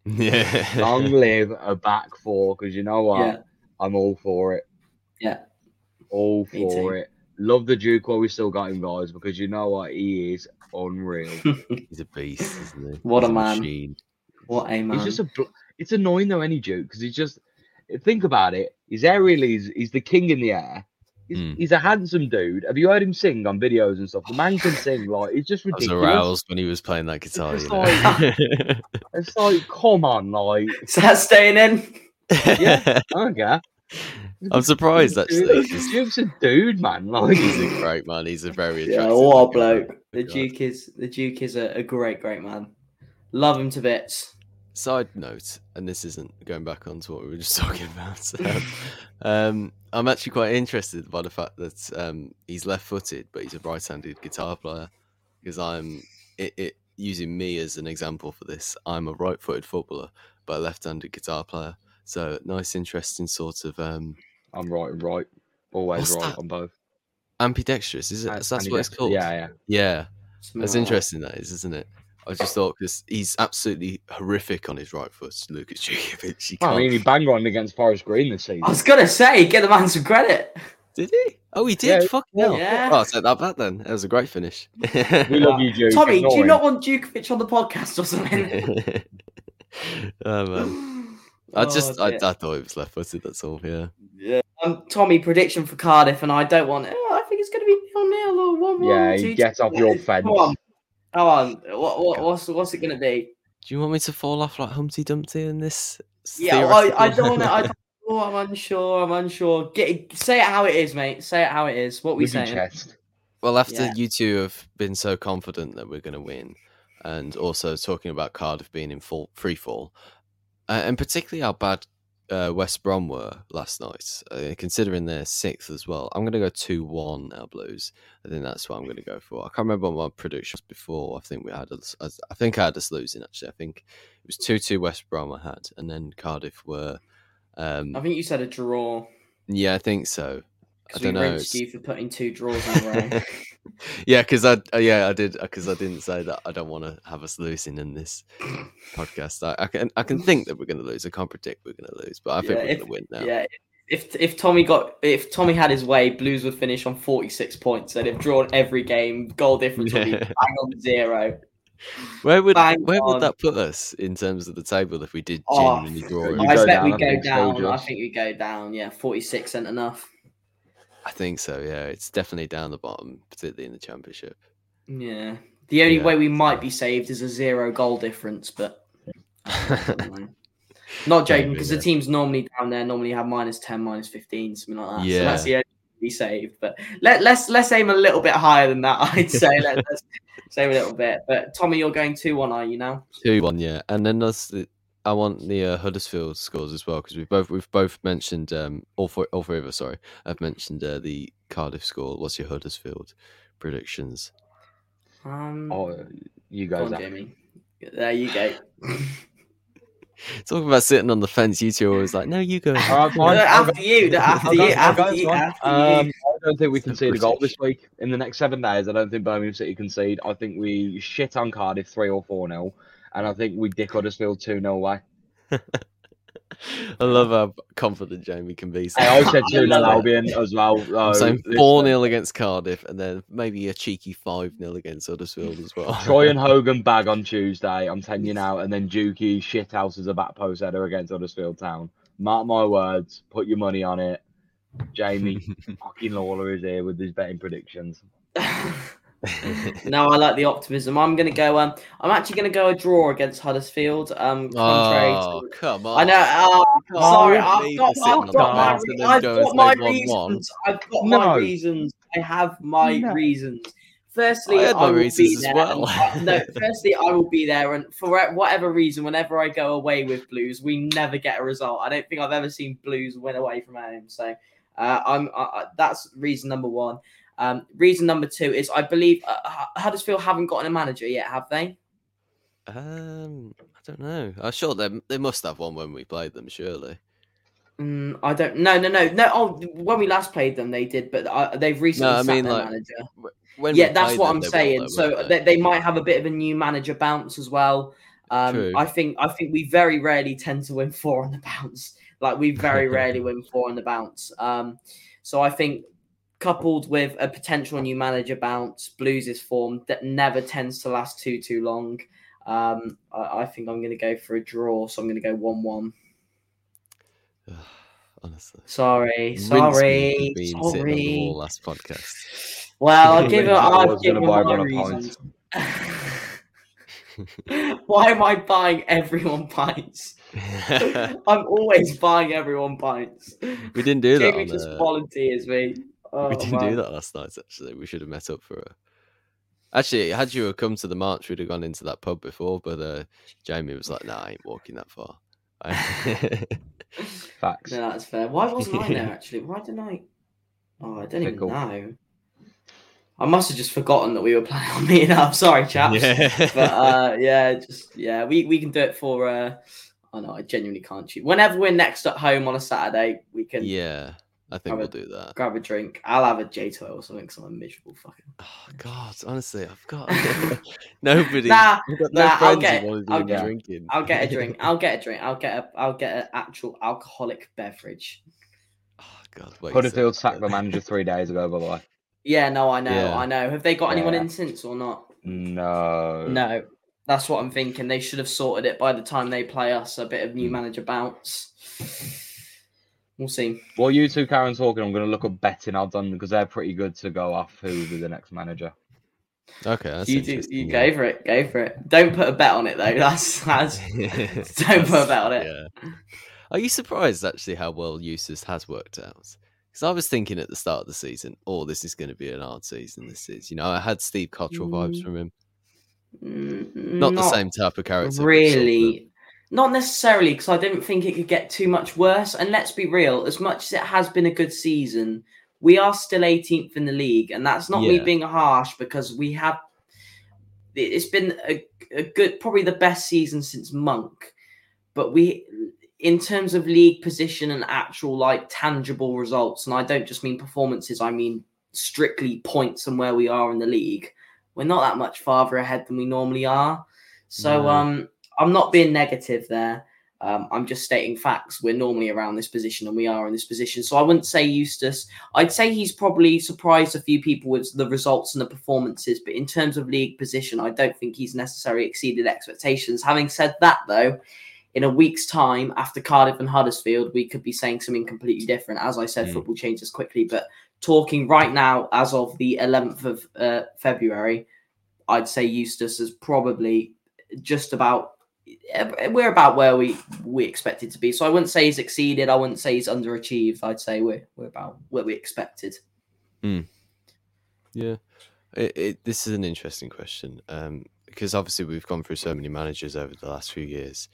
Yeah. long live a back four because you know what? Yeah. I'm all for it. Yeah. All for it. Love the Duke while we still got him, guys, because you know what? He is unreal. He's a beast, isn't he? What a He's man. machine. What a man! He's just a. bl- It's annoying though, any Duke, because he's just. Think about it. He's aerial is he's the king in the air. He's, Mm. he's a handsome dude. Have you heard him sing on videos and stuff? The man can sing. Like it's just I was aroused when he was playing that guitar. just You know? It's like, come on, like, Is that staying in? yeah, okay. I'm surprised actually. 'cause Duke's a dude, man. Like, He's a great man. He's a very Yeah, attractive. what a bloke. The Duke is the Duke is a, a great, great man. Love him to bits. Side note, and this isn't going back on to what we were just talking about. Um, um, I'm actually quite interested by the fact that um, he's left-footed, but he's a right-handed guitar player. Because I'm it, it using me as an example for this. I'm a right-footed footballer, but a left-handed guitar player. So nice, interesting sort of um, I'm right, and right, always right that? on both. ambidextrous. Is it? And- That's what it's called. Yeah, yeah. Yeah, Something that's interesting. That is, isn't it? I just thought because he's absolutely horrific on his right foot, Lucas Jukovic. He I can't- mean, he banged one against Forest Green this season. I was gonna say, get the man some credit. Did he? Oh, he did. Yeah, Fuck yeah. yeah. Yeah. Oh, I'll take that back then. That was a great finish. We love you, Duke. Tommy, do you not want Jutkiewicz on the podcast or something? oh man, I just Oh, I. I thought it was left-footed. That's all. Yeah. Yeah. Um, Tommy, prediction for Cardiff, and I don't want. Oh, I think it's going to be nil nil or one one. Yeah, two, get off your fence. Come on, come on. What, what, what's what's it going to be? Do you want me to fall off like Humpty Dumpty in this? Yeah, I, I don't want to. I don't, oh, I'm unsure. I'm unsure. Get say it how it is, mate. Say it how it is. What we With your saying? chest. Well, after Yeah. you two have been so confident that we're going to win, and also talking about Cardiff being in full free fall, uh, and particularly how bad uh, West Brom were last night, uh, considering they're sixth as well, I'm going to go 2 1 now, Blues. I think that's what I'm going to go for. I can't remember what my prediction was before. I think we had us, I think I had us losing actually. I think it was 2 2 West Brom I had, and then Cardiff were. Um, I think you said a draw. yeah, I think so. I Because we don't know. rinsed you for putting two draws in a row. yeah, because I uh, yeah I did because I didn't say that I don't want to have us losing in this podcast. I, I can I can think that we're going to lose. I can't predict we're going to lose, but I think Yeah, we're going to win now. Yeah. If if Tommy got if Tommy had his way, Blues would finish on forty six points. They'd have drawn every game. Goal difference would be bang on zero. Where would Bang where on. would that put us in terms of the table if we did Oh, genuinely draw? I bet we go down. I think we go down. Yeah, forty six ain't enough. I think so. Yeah, it's definitely down the bottom, particularly in the championship. Yeah. The only Yeah. way we might be saved is a zero goal difference, but not joking because yeah. the teams normally down there normally have minus ten, minus fifteen, something like that. So Yeah. that's the only be saved. But let let's let's aim a little bit higher than that. I'd say let, let's save a little bit. But Tommy, you're going two one, are you now? Two one, yeah, and then there's the, I want the uh, Huddersfield scores as well because we've both we've both mentioned um all four all three of us sorry I've mentioned uh, the Cardiff score. What's your Huddersfield predictions? Um, Oh, you go guys. on, have- Jamie. There you go. Talking about sitting on the fence, you two are always like, no, you go. All right, fine. after I'll go- you, after I'll you, after you, after Um, you. I don't think we It's the concede a goal this week. In the next seven days, I don't think Birmingham City concede. I think we shit on Cardiff three or four nil, and I think we dick Huddersfield 2 0 away. I love how confident Jamie can be. Hey, I said 2 0. Albion as well. I'm though. saying 4 0 against Cardiff and then maybe a cheeky 5 0 against Huddersfield as well. Troy and Hogan bag on Tuesday, I'm telling you now, and then Dukey shithouse as a back post header against Huddersfield Town. Mark my words, put your money on it. Jamie fucking Lawler is here with his betting predictions. no, I like the optimism. I'm going to go. Um, I'm actually going to go a draw against Huddersfield. Um, contrary Oh, to- come on. I know. Oh, Come sorry, I've got, I've in got my, past and then I've got my say 1-1. reasons. I've got my reasons. I have my No. reasons. Firstly, I I, will be there. well. and- uh, no, firstly, I will be there, and for whatever reason, whenever I go away with Blues, we never get a result. I don't think I've ever seen Blues win away from home. So, uh, I'm I, I- that's reason number one. Um, reason number two is I believe uh, Huddersfield haven't gotten a manager yet, have they? Um, I don't know. I'm sure they they must have one when we played them. Surely. Mm, I don't. No, no, no, no. Oh, when we last played them, they did, but uh, they've recently I sacked mean, their like, manager. Yeah, that's what them, I'm saying. so they, they might have a bit of a new manager bounce as well. Um, True. I think I think we very rarely tend to win four on the bounce. Like we very rarely win four on the bounce. Um, so I think coupled with a potential new manager bounce, Blues' form that never tends to last too too long. Um, I, I think I'm going to go for a draw. So I'm going to go one-one. Honestly. Sorry, Rinse sorry, for being sitting on the sorry. wall last podcast. Well, I'll give it. Rinse it, I I'll give it my one a reasons. Why am I buying everyone pints? I'm always buying everyone pints. we didn't do that. Jamie On, just uh, volunteers me. Oh, we didn't do that last night. Actually, we should have met up for a. Actually, had you have come to the march, we'd have gone into that pub before. But uh, Jamie was like, "Nah, I ain't walking that far." Facts. No, that's fair. Why wasn't I there actually? Why didn't I? Oh, I don't Pickle. even know. I must have just forgotten that we were planning on meeting up. Sorry, chaps. Yeah. but uh, yeah, just yeah, we, we can do it for. Uh, oh no, I genuinely can't choose. Whenever we're next at home on a Saturday, we can yeah, I think Have we'll a- do that. grab a drink. I'll have a J two or something because I'm a miserable fucking. Oh God, honestly, I've got nobody. Nah, I've got no nah, I'll get- who want to I'll get- drinking. I'll get a drink. I'll get a drink. I'll get a. I'll get an actual alcoholic beverage. Oh God, wait. Huddersfield sacked the manager three days ago, by the way. Yeah, no, I know, Yeah. I know. Have they got anyone in since or not? No. No, that's what I'm thinking. They should have sorted it by the time they play us. A bit of Hmm. new manager bounce. We'll see. Well, you two, Karen, talking. I'm going to look up betting odds on because they're pretty good to go off who will be the next manager. Okay, that's you do. You yeah. go for it. Go for it. Don't put a bet on it though. That's that's. Don't put a bet on it. Yeah. Are you surprised actually how well Eustace has worked out? Because I was thinking at the start of the season, oh, this is going to be an hard season. This is, you know, I had Steve Cotterill vibes Mm, from him. mm, Not, the same type of character. but sort. Really, not necessarily because I didn't think it could get too much worse. And let's be real, as much as it has been a good season, we are still 18th in the league, and that's not me being harsh because we have. it- It's been a, a good, probably the best season since Monk, but we, in terms of league position and actual like tangible results, and I don't just mean performances, I mean strictly points and where we are in the league. We're not that much farther ahead than we normally are. So No. um, I'm not being negative there. Um, I'm just stating facts. We're normally around this position, and we are in this position. So I wouldn't say Eustace. I'd say he's probably surprised a few people with the results and the performances. But in terms of league position, I don't think he's necessarily exceeded expectations. Having said that, though, in a week's time after Cardiff and Huddersfield, we could be saying something completely different. As I said, Mm. football changes quickly. But talking right now, as of the 11th of uh, February, I'd say Eustace is probably just about we're about where we we expected to be. So I wouldn't say he's exceeded. I wouldn't say he's underachieved. I'd say we're we're about where we expected. Yeah, it, it, this is an interesting question um, because obviously we've gone through so many managers over the last few years.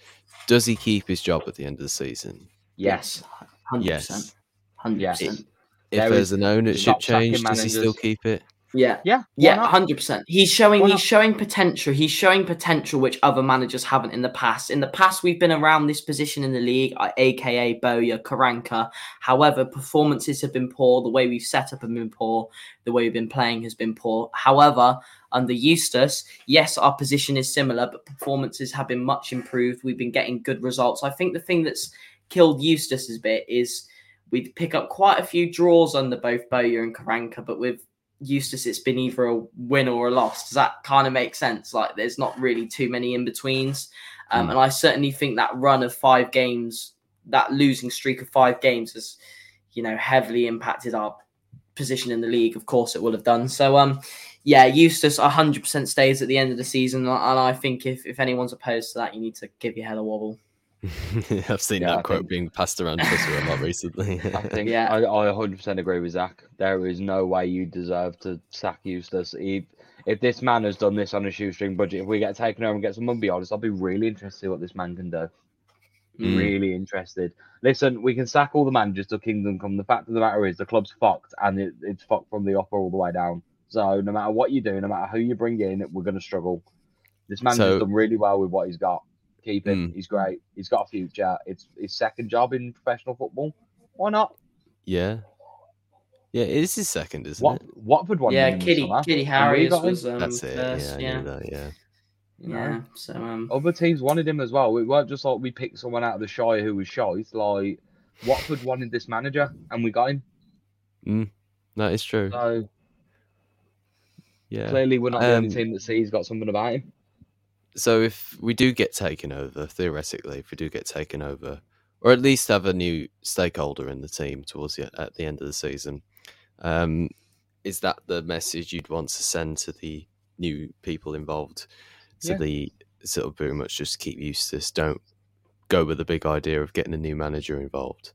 Does he keep his job at the end of the season? Yes. hundred Yes. hundred Yes. percent. If There there's is- an ownership change, does he still keep it? Yeah, Yeah, yeah, hundred percent. He's showing he's showing potential. He's showing potential which other managers haven't in the past. In the past, we've been around this position in the league, uh, aka Bowyer, Karanka. However, performances have been poor. The way we've set up have been poor. The way we've been playing has been poor. However, under Eustace, yes, our position is similar, but performances have been much improved. We've been getting good results. I think the thing that's killed Eustace's bit is we pick up quite a few draws under both Bowyer and Karanka, but with Eustace, it's been either a win or a loss. Does that kind of make sense? Like, there's not really too many in betweens. Um, Mm. And I certainly think that run of five games, that losing streak of five games, has, you know, heavily impacted our position in the league. Of course, it will have done. So, um, yeah, Eustace 100% stays at the end of the season. And I think if, if anyone's opposed to that, you need to give your head a wobble. I've seen Yeah, that I quote think- being passed around Twitter a lot recently. I think Yeah. I, I 100% agree with Zach. There is no way you deserve to sack Eustace. If, if this man has done this on a shoestring budget, if we get taken over and get some money on us, I'll be really interested to see what this man can do. Mm. Really interested. Listen, we can sack all the managers to Kingdom Come. The fact of the matter is, the club's fucked, and it, it's fucked from the upper all the way down. So no matter what you do, no matter who you bring in, we're going to struggle. This man's So- done really well with what he's got. Keep him. Mm. He's great. He's got a future. It's his second job in professional football. Why not? yeah. Yeah, it is his second, isn't What it? Watford won. yeah, him in Kidderminster, Kitty and we Harris was um, That's it. first. yeah, Yeah, that, yeah. yeah. So um, Other teams wanted him as well. It weren't just like we picked someone out of the Shire who was shy. It's like Watford wanted this manager, and we got him. That is true. So Yeah. clearly, we're not the only Um, team that sees got something about him. So if we do get taken over, theoretically, if we do get taken over, or at least have a new stakeholder in the team towards the at the end of the season, um, is that the message you'd want to send to the new people involved? To Yeah. the sort of very much just keep used to this. don't go with the big idea of getting a new manager involved.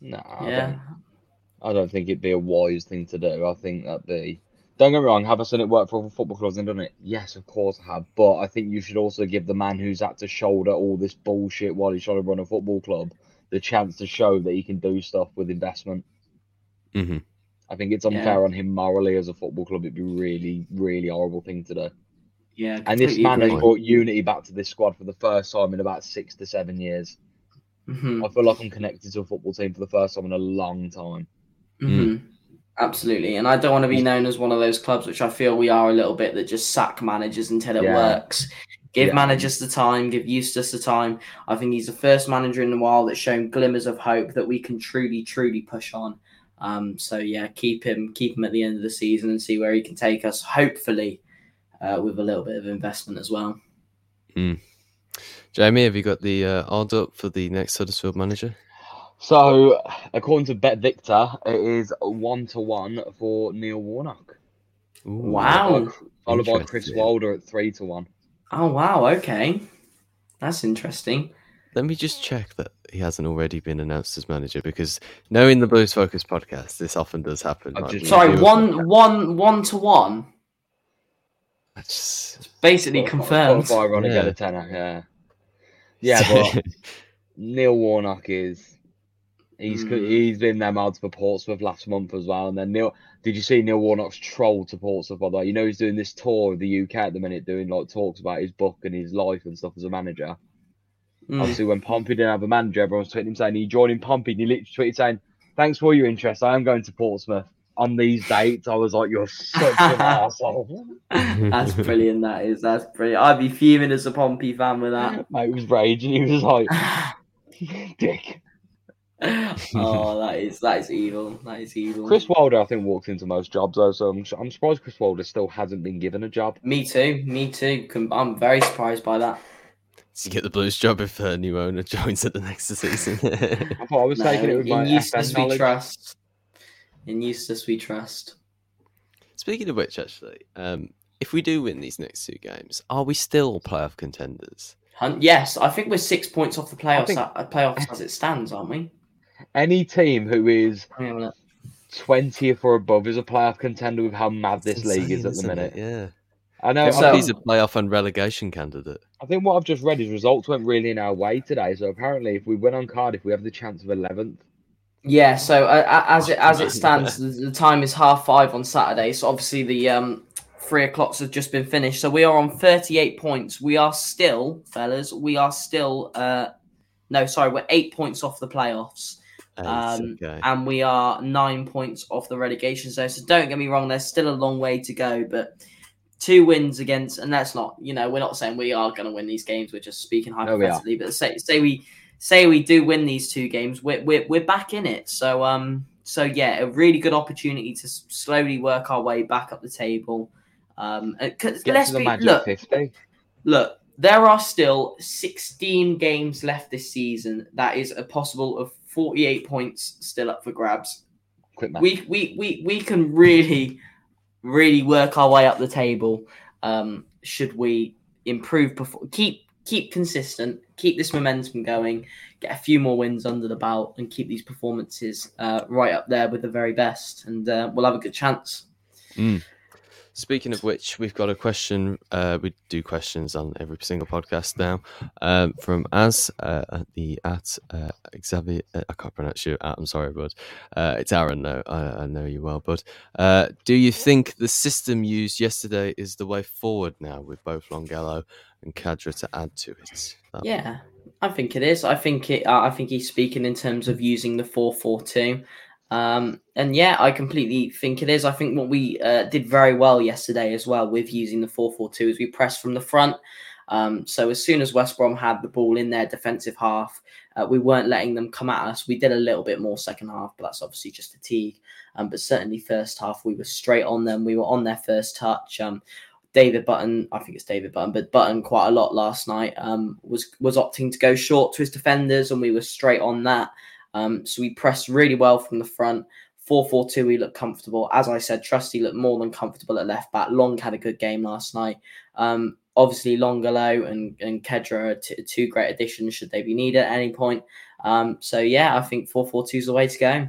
No, I yeah, don't, I don't think it'd be a wise thing to do. I think that'd be. Don't get me wrong. Have I seen it work for other football clubs and done it? Yes, of course I have. But I think you should also give the man who's had to shoulder all this bullshit while he's trying to run a football club the chance to show that he can do stuff with investment. hmm I think it's Yeah. unfair on him morally as a football club. It'd be really, really horrible thing to do. yeah. And this man has brought unity back to this squad for the first time in about six to seven years. Mhm. I feel like I'm connected to a football team for the first time in a long time. hmm Absolutely. And I don't want to be known as one of those clubs, which I feel we are a little bit, that just sack managers until it Yeah. works. Give Yeah. managers the time, give Eustace the time. I think he's the first manager in a while that's shown glimmers of hope that we can truly, truly push on. Um, so yeah, keep him, keep him at the end of the season and see where he can take us. Hopefully, uh, with a little bit of investment as well. Jamie, have you got the uh, odd up for the next Huddersfield manager? So, according to Bet Victor, it is one to one for Neil Warnock. Ooh. Wow. Followed by Chris Interesting. Wilder at three to one. Oh wow, okay, that's interesting. Let me just check that he hasn't already been announced as manager because knowing the Blues Focus podcast, this often does happen. Like, just- Sorry, one, one, one to one. That's- Basically But- confirmed. but Byron Yeah. again a tenner, yeah. Yeah, but Neil Warnock is he's Mm. he's been them odds for Portsmouth last month as well. And then Neil, did you see Neil Warnock's troll to Portsmouth? By the way, you know he's doing this tour of the UK at the minute, doing like talks about his book and his life and stuff as a manager. Mm. Obviously, when Pompey didn't have a manager, everyone was tweeting him saying he joined in Pompey. And he literally tweeted saying, "Thanks for your interest. I am going to Portsmouth on these dates." I was like, "You're such an asshole." That's brilliant. That is. That's brilliant. I'd be fuming as a Pompey fan with that. Mate was raging. He was like, "Dick." oh, that is that is evil. That is evil. Chris Wilder, I think, walks into most jobs though, so I'm, I'm surprised Chris Wilder still hasn't been given a job. Me too. Me too. I'm very surprised by that. to get the Blues job if a new owner joins at the next season. I thought I was No, taking it with my in Eustace FN we knowledge. trust. In Eustace we trust. Speaking of which, actually, um, if we do win these next two games, are we still playoff contenders? Yes, I think we're six points off the playoffs. think- uh, playoffs as it stands, aren't we? Any team who is Hang on a minute. 20th or above is a playoff contender with how mad this It's league is at the minute. it? Yeah. I know. So- He's a playoff and relegation candidate. I think what I've just read is results went really in our way today. So apparently, if we win on Cardiff, we have the chance of 11th. Yeah, so uh, as it as it stands, the, the time is half five on Saturday. So obviously the um, three o'clocks have just been finished. So we are on thirty-eight points. We are still, fellas, we are still. Uh, no, sorry, we're eight points off the playoffs, Eight, um, okay. and we are nine points off the relegation zone. So don't get me wrong, there's still a long way to go, but. Two wins against, and that's not, you know, we're not saying we are going to win these games. We're just speaking hypothetically. but say, say we say we do win these two games, we're, we're, we're back in it. So um so yeah, a really good opportunity to slowly work our way back up the table. Um, Get let's be look, 50. look. There are still 16 games left this season. That is a possible of 48 points still up for grabs. Quick. We we we we can really really work our way up the table. Um, should we improve, perfor- keep keep consistent, keep this momentum going, get a few more wins under the belt, and keep these performances uh, right up there with the very best, and uh, we'll have a good chance. Mm. Speaking of which, we've got a question. Uh, we do questions on every single podcast now. Um, from Az uh, at the at uh, Xavier. Uh, I can't pronounce you. At, I'm sorry, bud. Uh, it's Aaron. No, I, I know you well. Uh, do you think the system used yesterday is the way forward now, with both Longelo and Khadra to add to it? That- Yeah, I think it is. I think it. I think he's speaking in terms of using the four four two. Um, and yeah, I completely think it is. I think what we uh, did very well yesterday as well with using the 4 4 2 is we pressed from the front. Um, so as soon as West Brom had the ball in their defensive half, uh, we weren't letting them come at us. We did a little bit more second half, but that's obviously just fatigue. Um, but certainly first half, we were straight on them. We were on their first touch. Um, David Button, I think it's David Button, but Button quite a lot last night um, was was opting to go short to his defenders, and we were straight on that. Um, so we pressed really well from the front. 4 4 2, we looked comfortable. As I said, Trusty looked more than comfortable at left back. Long had a good game last night. Um, obviously, Longelo and, and Khadra are t- two great additions should they be needed at any point. Um, so, yeah, I think 4 4 2 is the way to go.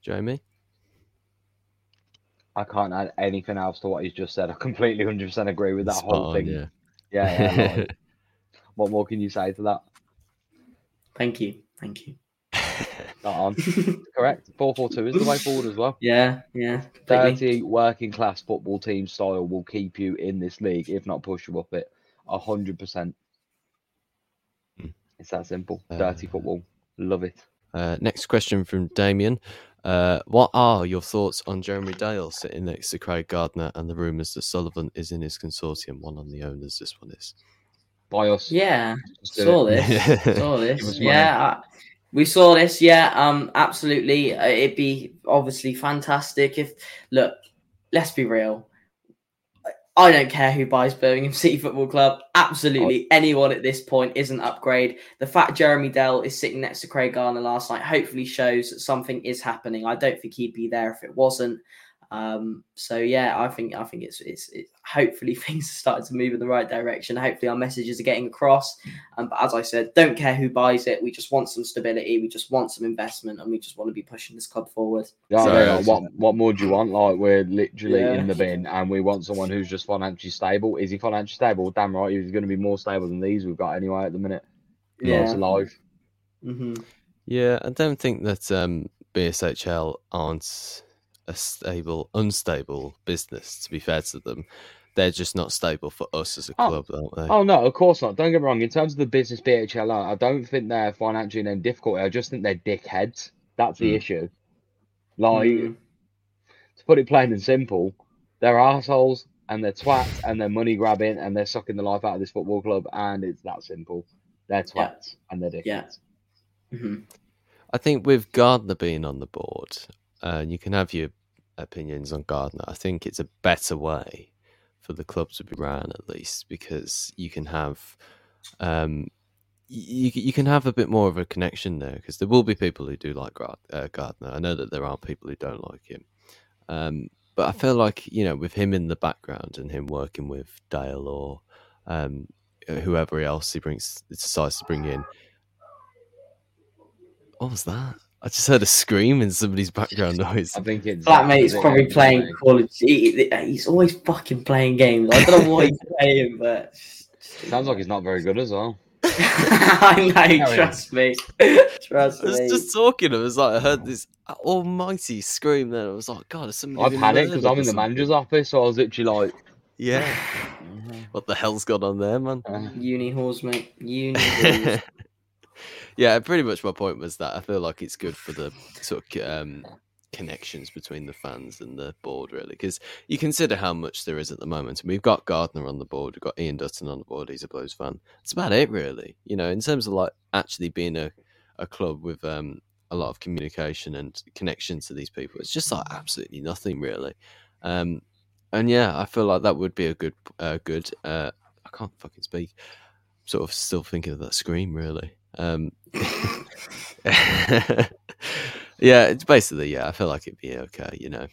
Jamie? I can't add anything else to what he's just said. I completely 100% agree with that Spot whole on, thing. yeah. Yeah, yeah, what more can you say to that? Thank you. Thank you. Not on. Correct. 4 4 2 is the way forward as well. Yeah, yeah. completely. 30 working class football team style will keep you in this league, if not push you up it. 100%. Mm. It's that simple. Uh, Dirty football. Love it. Uh, next question from Damien. Uh, what are your thoughts on Jeremy Dale sitting next to Craig Gardner and the rumours that Sullivan is in his consortium? One on the owners, this one is. By us. Yeah, saw this. saw this. Yeah, I- we saw this. Yeah, um, absolutely. Uh, It'd be obviously fantastic if. Look, let's be real. I don't care who buys Birmingham City Football Club. Absolutely anyone at this point is an upgrade. The fact Jeremy Dell is sitting next to Craig Gardner last night hopefully shows that something is happening. I don't think he'd be there if it wasn't. Um, so yeah, I think I think it's it's it, hopefully things are starting to move in the right direction. Hopefully our messages are getting across. Um, but as I said, don't care who buys it. We just want some stability. We just want some investment, and we just want to be pushing this club forward. Yeah, So- mean, like, what what more do you want? Like we're literally Yeah. in the bin, and we want someone who's just financially stable. Is he financially stable? Damn right, he's going to be more stable than these we've got anyway at the minute. Yeah, it's Yeah. alive. hmm Yeah, I don't think that um, BSHL aren't a stable, unstable business, to be fair to them. They're just not stable for us as a Oh. club, aren't they? Oh no, of course not. Don't get me wrong. In terms of the business BHL, I don't think they're financially in any difficulty. I just think they're dickheads. That's the Mm. issue. Like Mm. to put it plain and simple, they're assholes and they're twats and they're money grabbing and they're sucking the life out of this football club. And it's that simple. They're Yeah. twats and they're dickheads. Yeah. hmm I think with Gardner being on the board, uh, you can have your opinions on Gardner. I think it's a better way for the club to be ran, at least, because you can have, um, you you can have a bit more of a connection there. Because there will be people who do like uh, Gardner. I know that there are people who don't like him, um, but I feel like you know, with him in the background and him working with Dale or um, whoever else he brings decides to bring in, what was that? I just heard a scream in somebody's background noise. I think it's Flatmate's it's- probably it's- playing Call of Duty. He's always fucking playing games. I don't know what he's playing, but Sounds like he's not very good as well. I know, Carry on. trust me. Trust I was me. just talking. I was like, I heard this almighty scream. Then I was like, God, is somebody? I been panicked because I'm in the manager's office, so I was literally like, Yeah. What the hell's gone on there, man? uh, Uni halls, mate. Uni halls. Yeah, pretty much my point was that I feel like it's good for the sort of um, connections between the fans and the board, really, because you consider how much there is at the moment. We've got Gardner on the board, we've got Ian Dutton on the board. He's a Blues fan. That's about it, really. You know, in terms of like actually being a, a club with um, a lot of communication and connection to these people, it's just like absolutely nothing, really. Um, and yeah, I feel like that would be a good, uh, good. Uh, I can't fucking speak. Sort of still thinking of that scream, really. Um, yeah, it's basically yeah. I feel like it'd be okay. You know,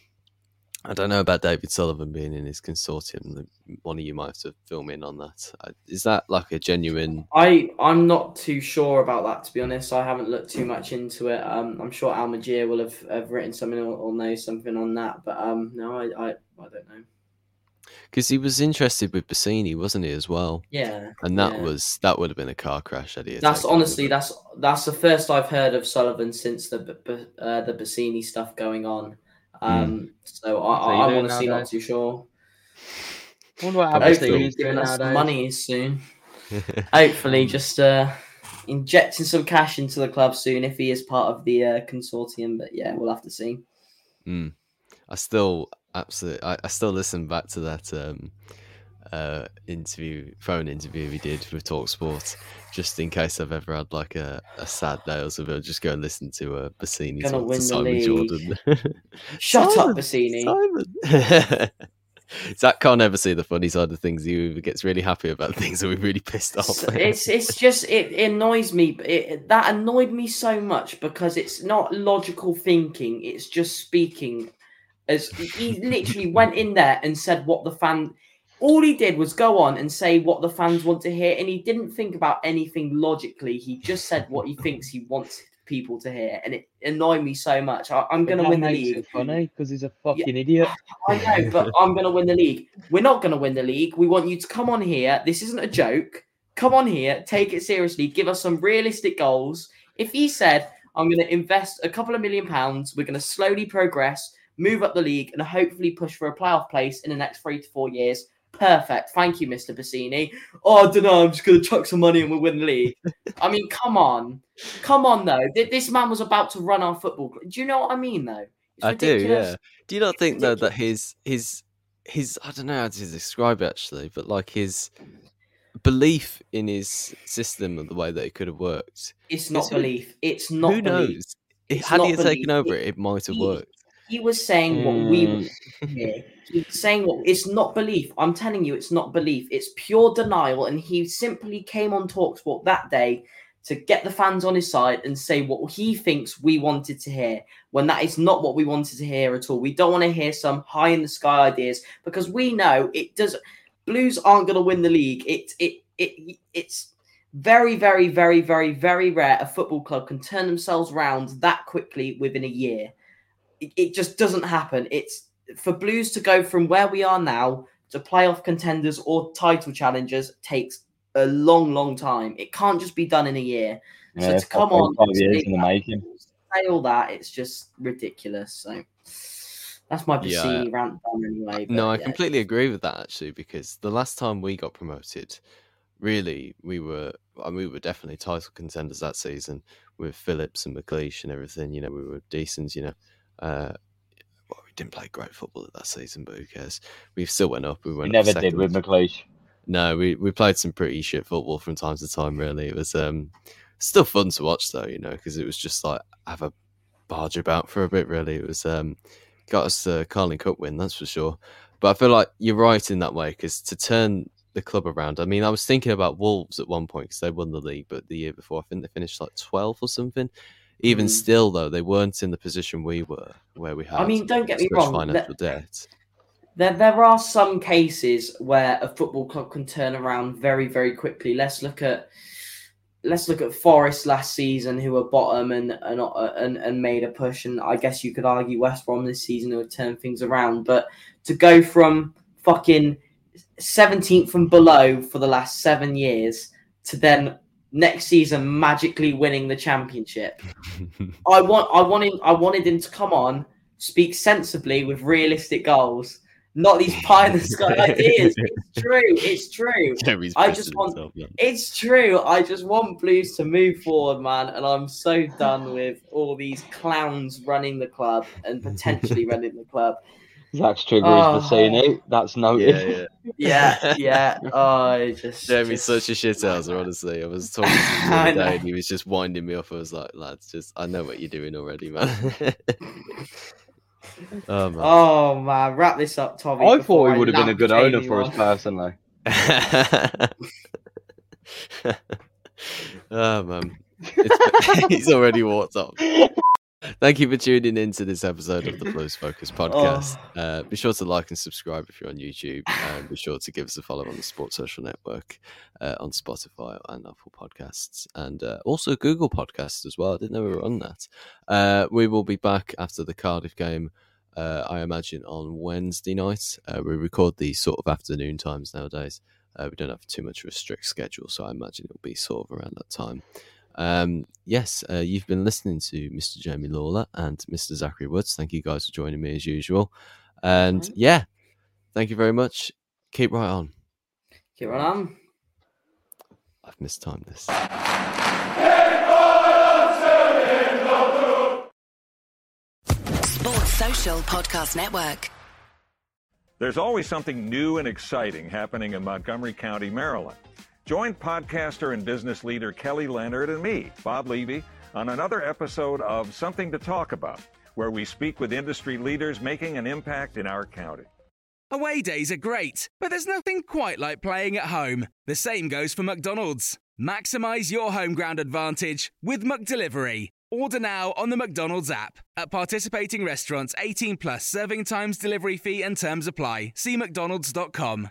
I don't know about David Sullivan being in his consortium. One of you might have to film in on that. Uh, that like a genuine? I I'm not too sure about that to be honest. I haven't looked too much into it. Um, I'm sure Almagier will have, have written something or, or know something on that, but um, no, I I, I don't know. Because he was interested with Bassini, wasn't he, as well? Yeah, And that yeah. was that would have been a car crash. Had he That's taken honestly that's that's the first I've heard of Sullivan since the B- B- uh, the Bassini stuff going on. Um, so I, I, I'm doing honestly not too sure. wonder what Probably Hopefully, still- he's giving us nowadays. money soon. Hopefully, just uh, injecting some cash into the club soon if he is part of the uh, consortium. But yeah, we'll have to see. Mm. I still absolutely. I, I still listen back to that um, uh, interview, phone interview we did with Talksport, just in case I've ever had like a, a sad day or something. I'll just go and listen to uh, Bassini talk to Simon league. Jordan. Shut Simon, up, Bassini. Simon. Zach can't ever see the funny side of things. He gets really happy about things or we're really pissed off. It's it's just it, it annoys me. but It, that annoyed me so much because it's not logical thinking. It's just speaking. As he literally went in there and said what the fan. All he did was go on and say what the fans want to hear, and he didn't think about anything logically. He just said what he thinks he wants people to hear, and it annoyed me so much. I, I'm going to win the league. Funny because he's a fucking idiot. I know, but I'm going to win the league. We're not going to win the league. We want you to come on here. This isn't a joke. Come on here, take it seriously, give us some realistic goals. If he said, I'm going to invest a couple of million pounds, we're going to slowly progress, move up the league, and hopefully push for a playoff place in the next three to four years. Perfect. Thank you, Mr. Bassini. Oh, I don't know. I'm just going to chuck some money and we'll win the league. I mean, come on. Come on, though. This man was about to run our football. Do you know what I mean, though? It's I do, yeah. Do you not think though that his his his I don't know how to describe it actually, but like his belief in his system and the way that it could have worked. It's not who- belief. It's not Who belief. knows? It's Had he taken over it, it might have He- worked. He was saying what we Mm. want to hear. He was saying what it's not belief. I'm telling you, it's not belief. It's pure denial. And he simply came on Talksport that day to get the fans on his side and say what he thinks we wanted to hear when that is not what we wanted to hear at all. We don't want to hear some high in the sky ideas because we know it does. Blues aren't going to win the league. It it it it's very very very very very rare a football club can turn themselves round that quickly within a year. It, it just doesn't happen. It's for Blues to go from where we are now to playoff contenders or title challengers takes a long, long time. It can't just be done in a year. Yeah, so to come on, 25 years say in the making. say all that, it's just ridiculous. So that's my Yeah, rant done anyway. But No, I yeah. completely agree with that actually, because the last time we got promoted, really, we were I mean, we were definitely title contenders that season with Phillips and McLeish and everything. You know, we were decent. You know, uh, well, we didn't play great football that season, but who cares? We still went up. We went. We never did with. McLeish. No, we, we played some pretty shit football from time to time. Really, it was um still fun to watch though, you know, because it was just like have a barge about for a bit. Really, it was um got us the Carling Cup win, that's for sure. But I feel like you're right in that way because to turn the club around. I mean, I was thinking about Wolves at one point because they won the league, but the year before I think they finished like 12th or something. Even Mm. still, though, they weren't in the position we were, where we had. I mean, don't get me wrong, financial that- debt. There, there are some cases where a football club can turn around very, very quickly. Let's look at let's look at Forest last season, who were bottom and and and, and made a push. And I guess you could argue West Brom this season who have turned things around. But to go from fucking seventeenth from below for the last seven years to then next season magically winning the championship. I want I wanted I wanted him to come on, speak sensibly with realistic goals, not these pie in the sky ideas. It's true. It's true. Jeremy's I just want himself, man. it's true. I just want Blues to move forward, man, and I'm so done with all these clowns running the club and potentially running the club. Zach's trigger Oh. is Bassini. That's noted. Yeah, yeah. Yeah, yeah. Oh, I just Jeremy's just- such a shit shithouser, honestly. I was talking to him the other day and he was just winding me off. I was like, lads, just I know what you're doing already, man. oh man. Oh man, wrap this up, Tommy. I thought he would have been a lamp good owner for us personally. oh man, It's- he's already walked up. Thank you for tuning in to this episode of the Blues Focus podcast. Oh. Uh, be sure to like and subscribe if you're on YouTube, and be sure to give us a follow on the Sports Social Network uh, on Spotify and Apple Podcasts, and uh, also Google Podcasts as well. I didn't know we were on that. Uh, we will be back after the Cardiff game. Uh, I imagine on Wednesday night. Uh, we record these sort of afternoon times nowadays. Uh, we don't have too much of a strict schedule, so I imagine it'll be sort of around that time. Um, yes, uh, you've been listening to Mr. Jamie Lawler and Mr. Zachary Woods. Thank you guys for joining me as usual. And yeah, thank you very much. Keep right on. Keep right on. I've mistimed this. Sports Social Podcast Network. There's always something new and exciting happening in Montgomery County, Maryland. Join podcaster and business leader Kelly Leonard and me, Bob Levy, on another episode of Something to Talk About, where we speak with industry leaders making an impact in our county. Away days are great, but there's nothing quite like playing at home. The same goes for McDonald's. Maximize your home ground advantage with McDelivery. Order now on the McDonald's app. At participating restaurants, 18 plus serving times, delivery fee, and terms apply. See McDonald's.com.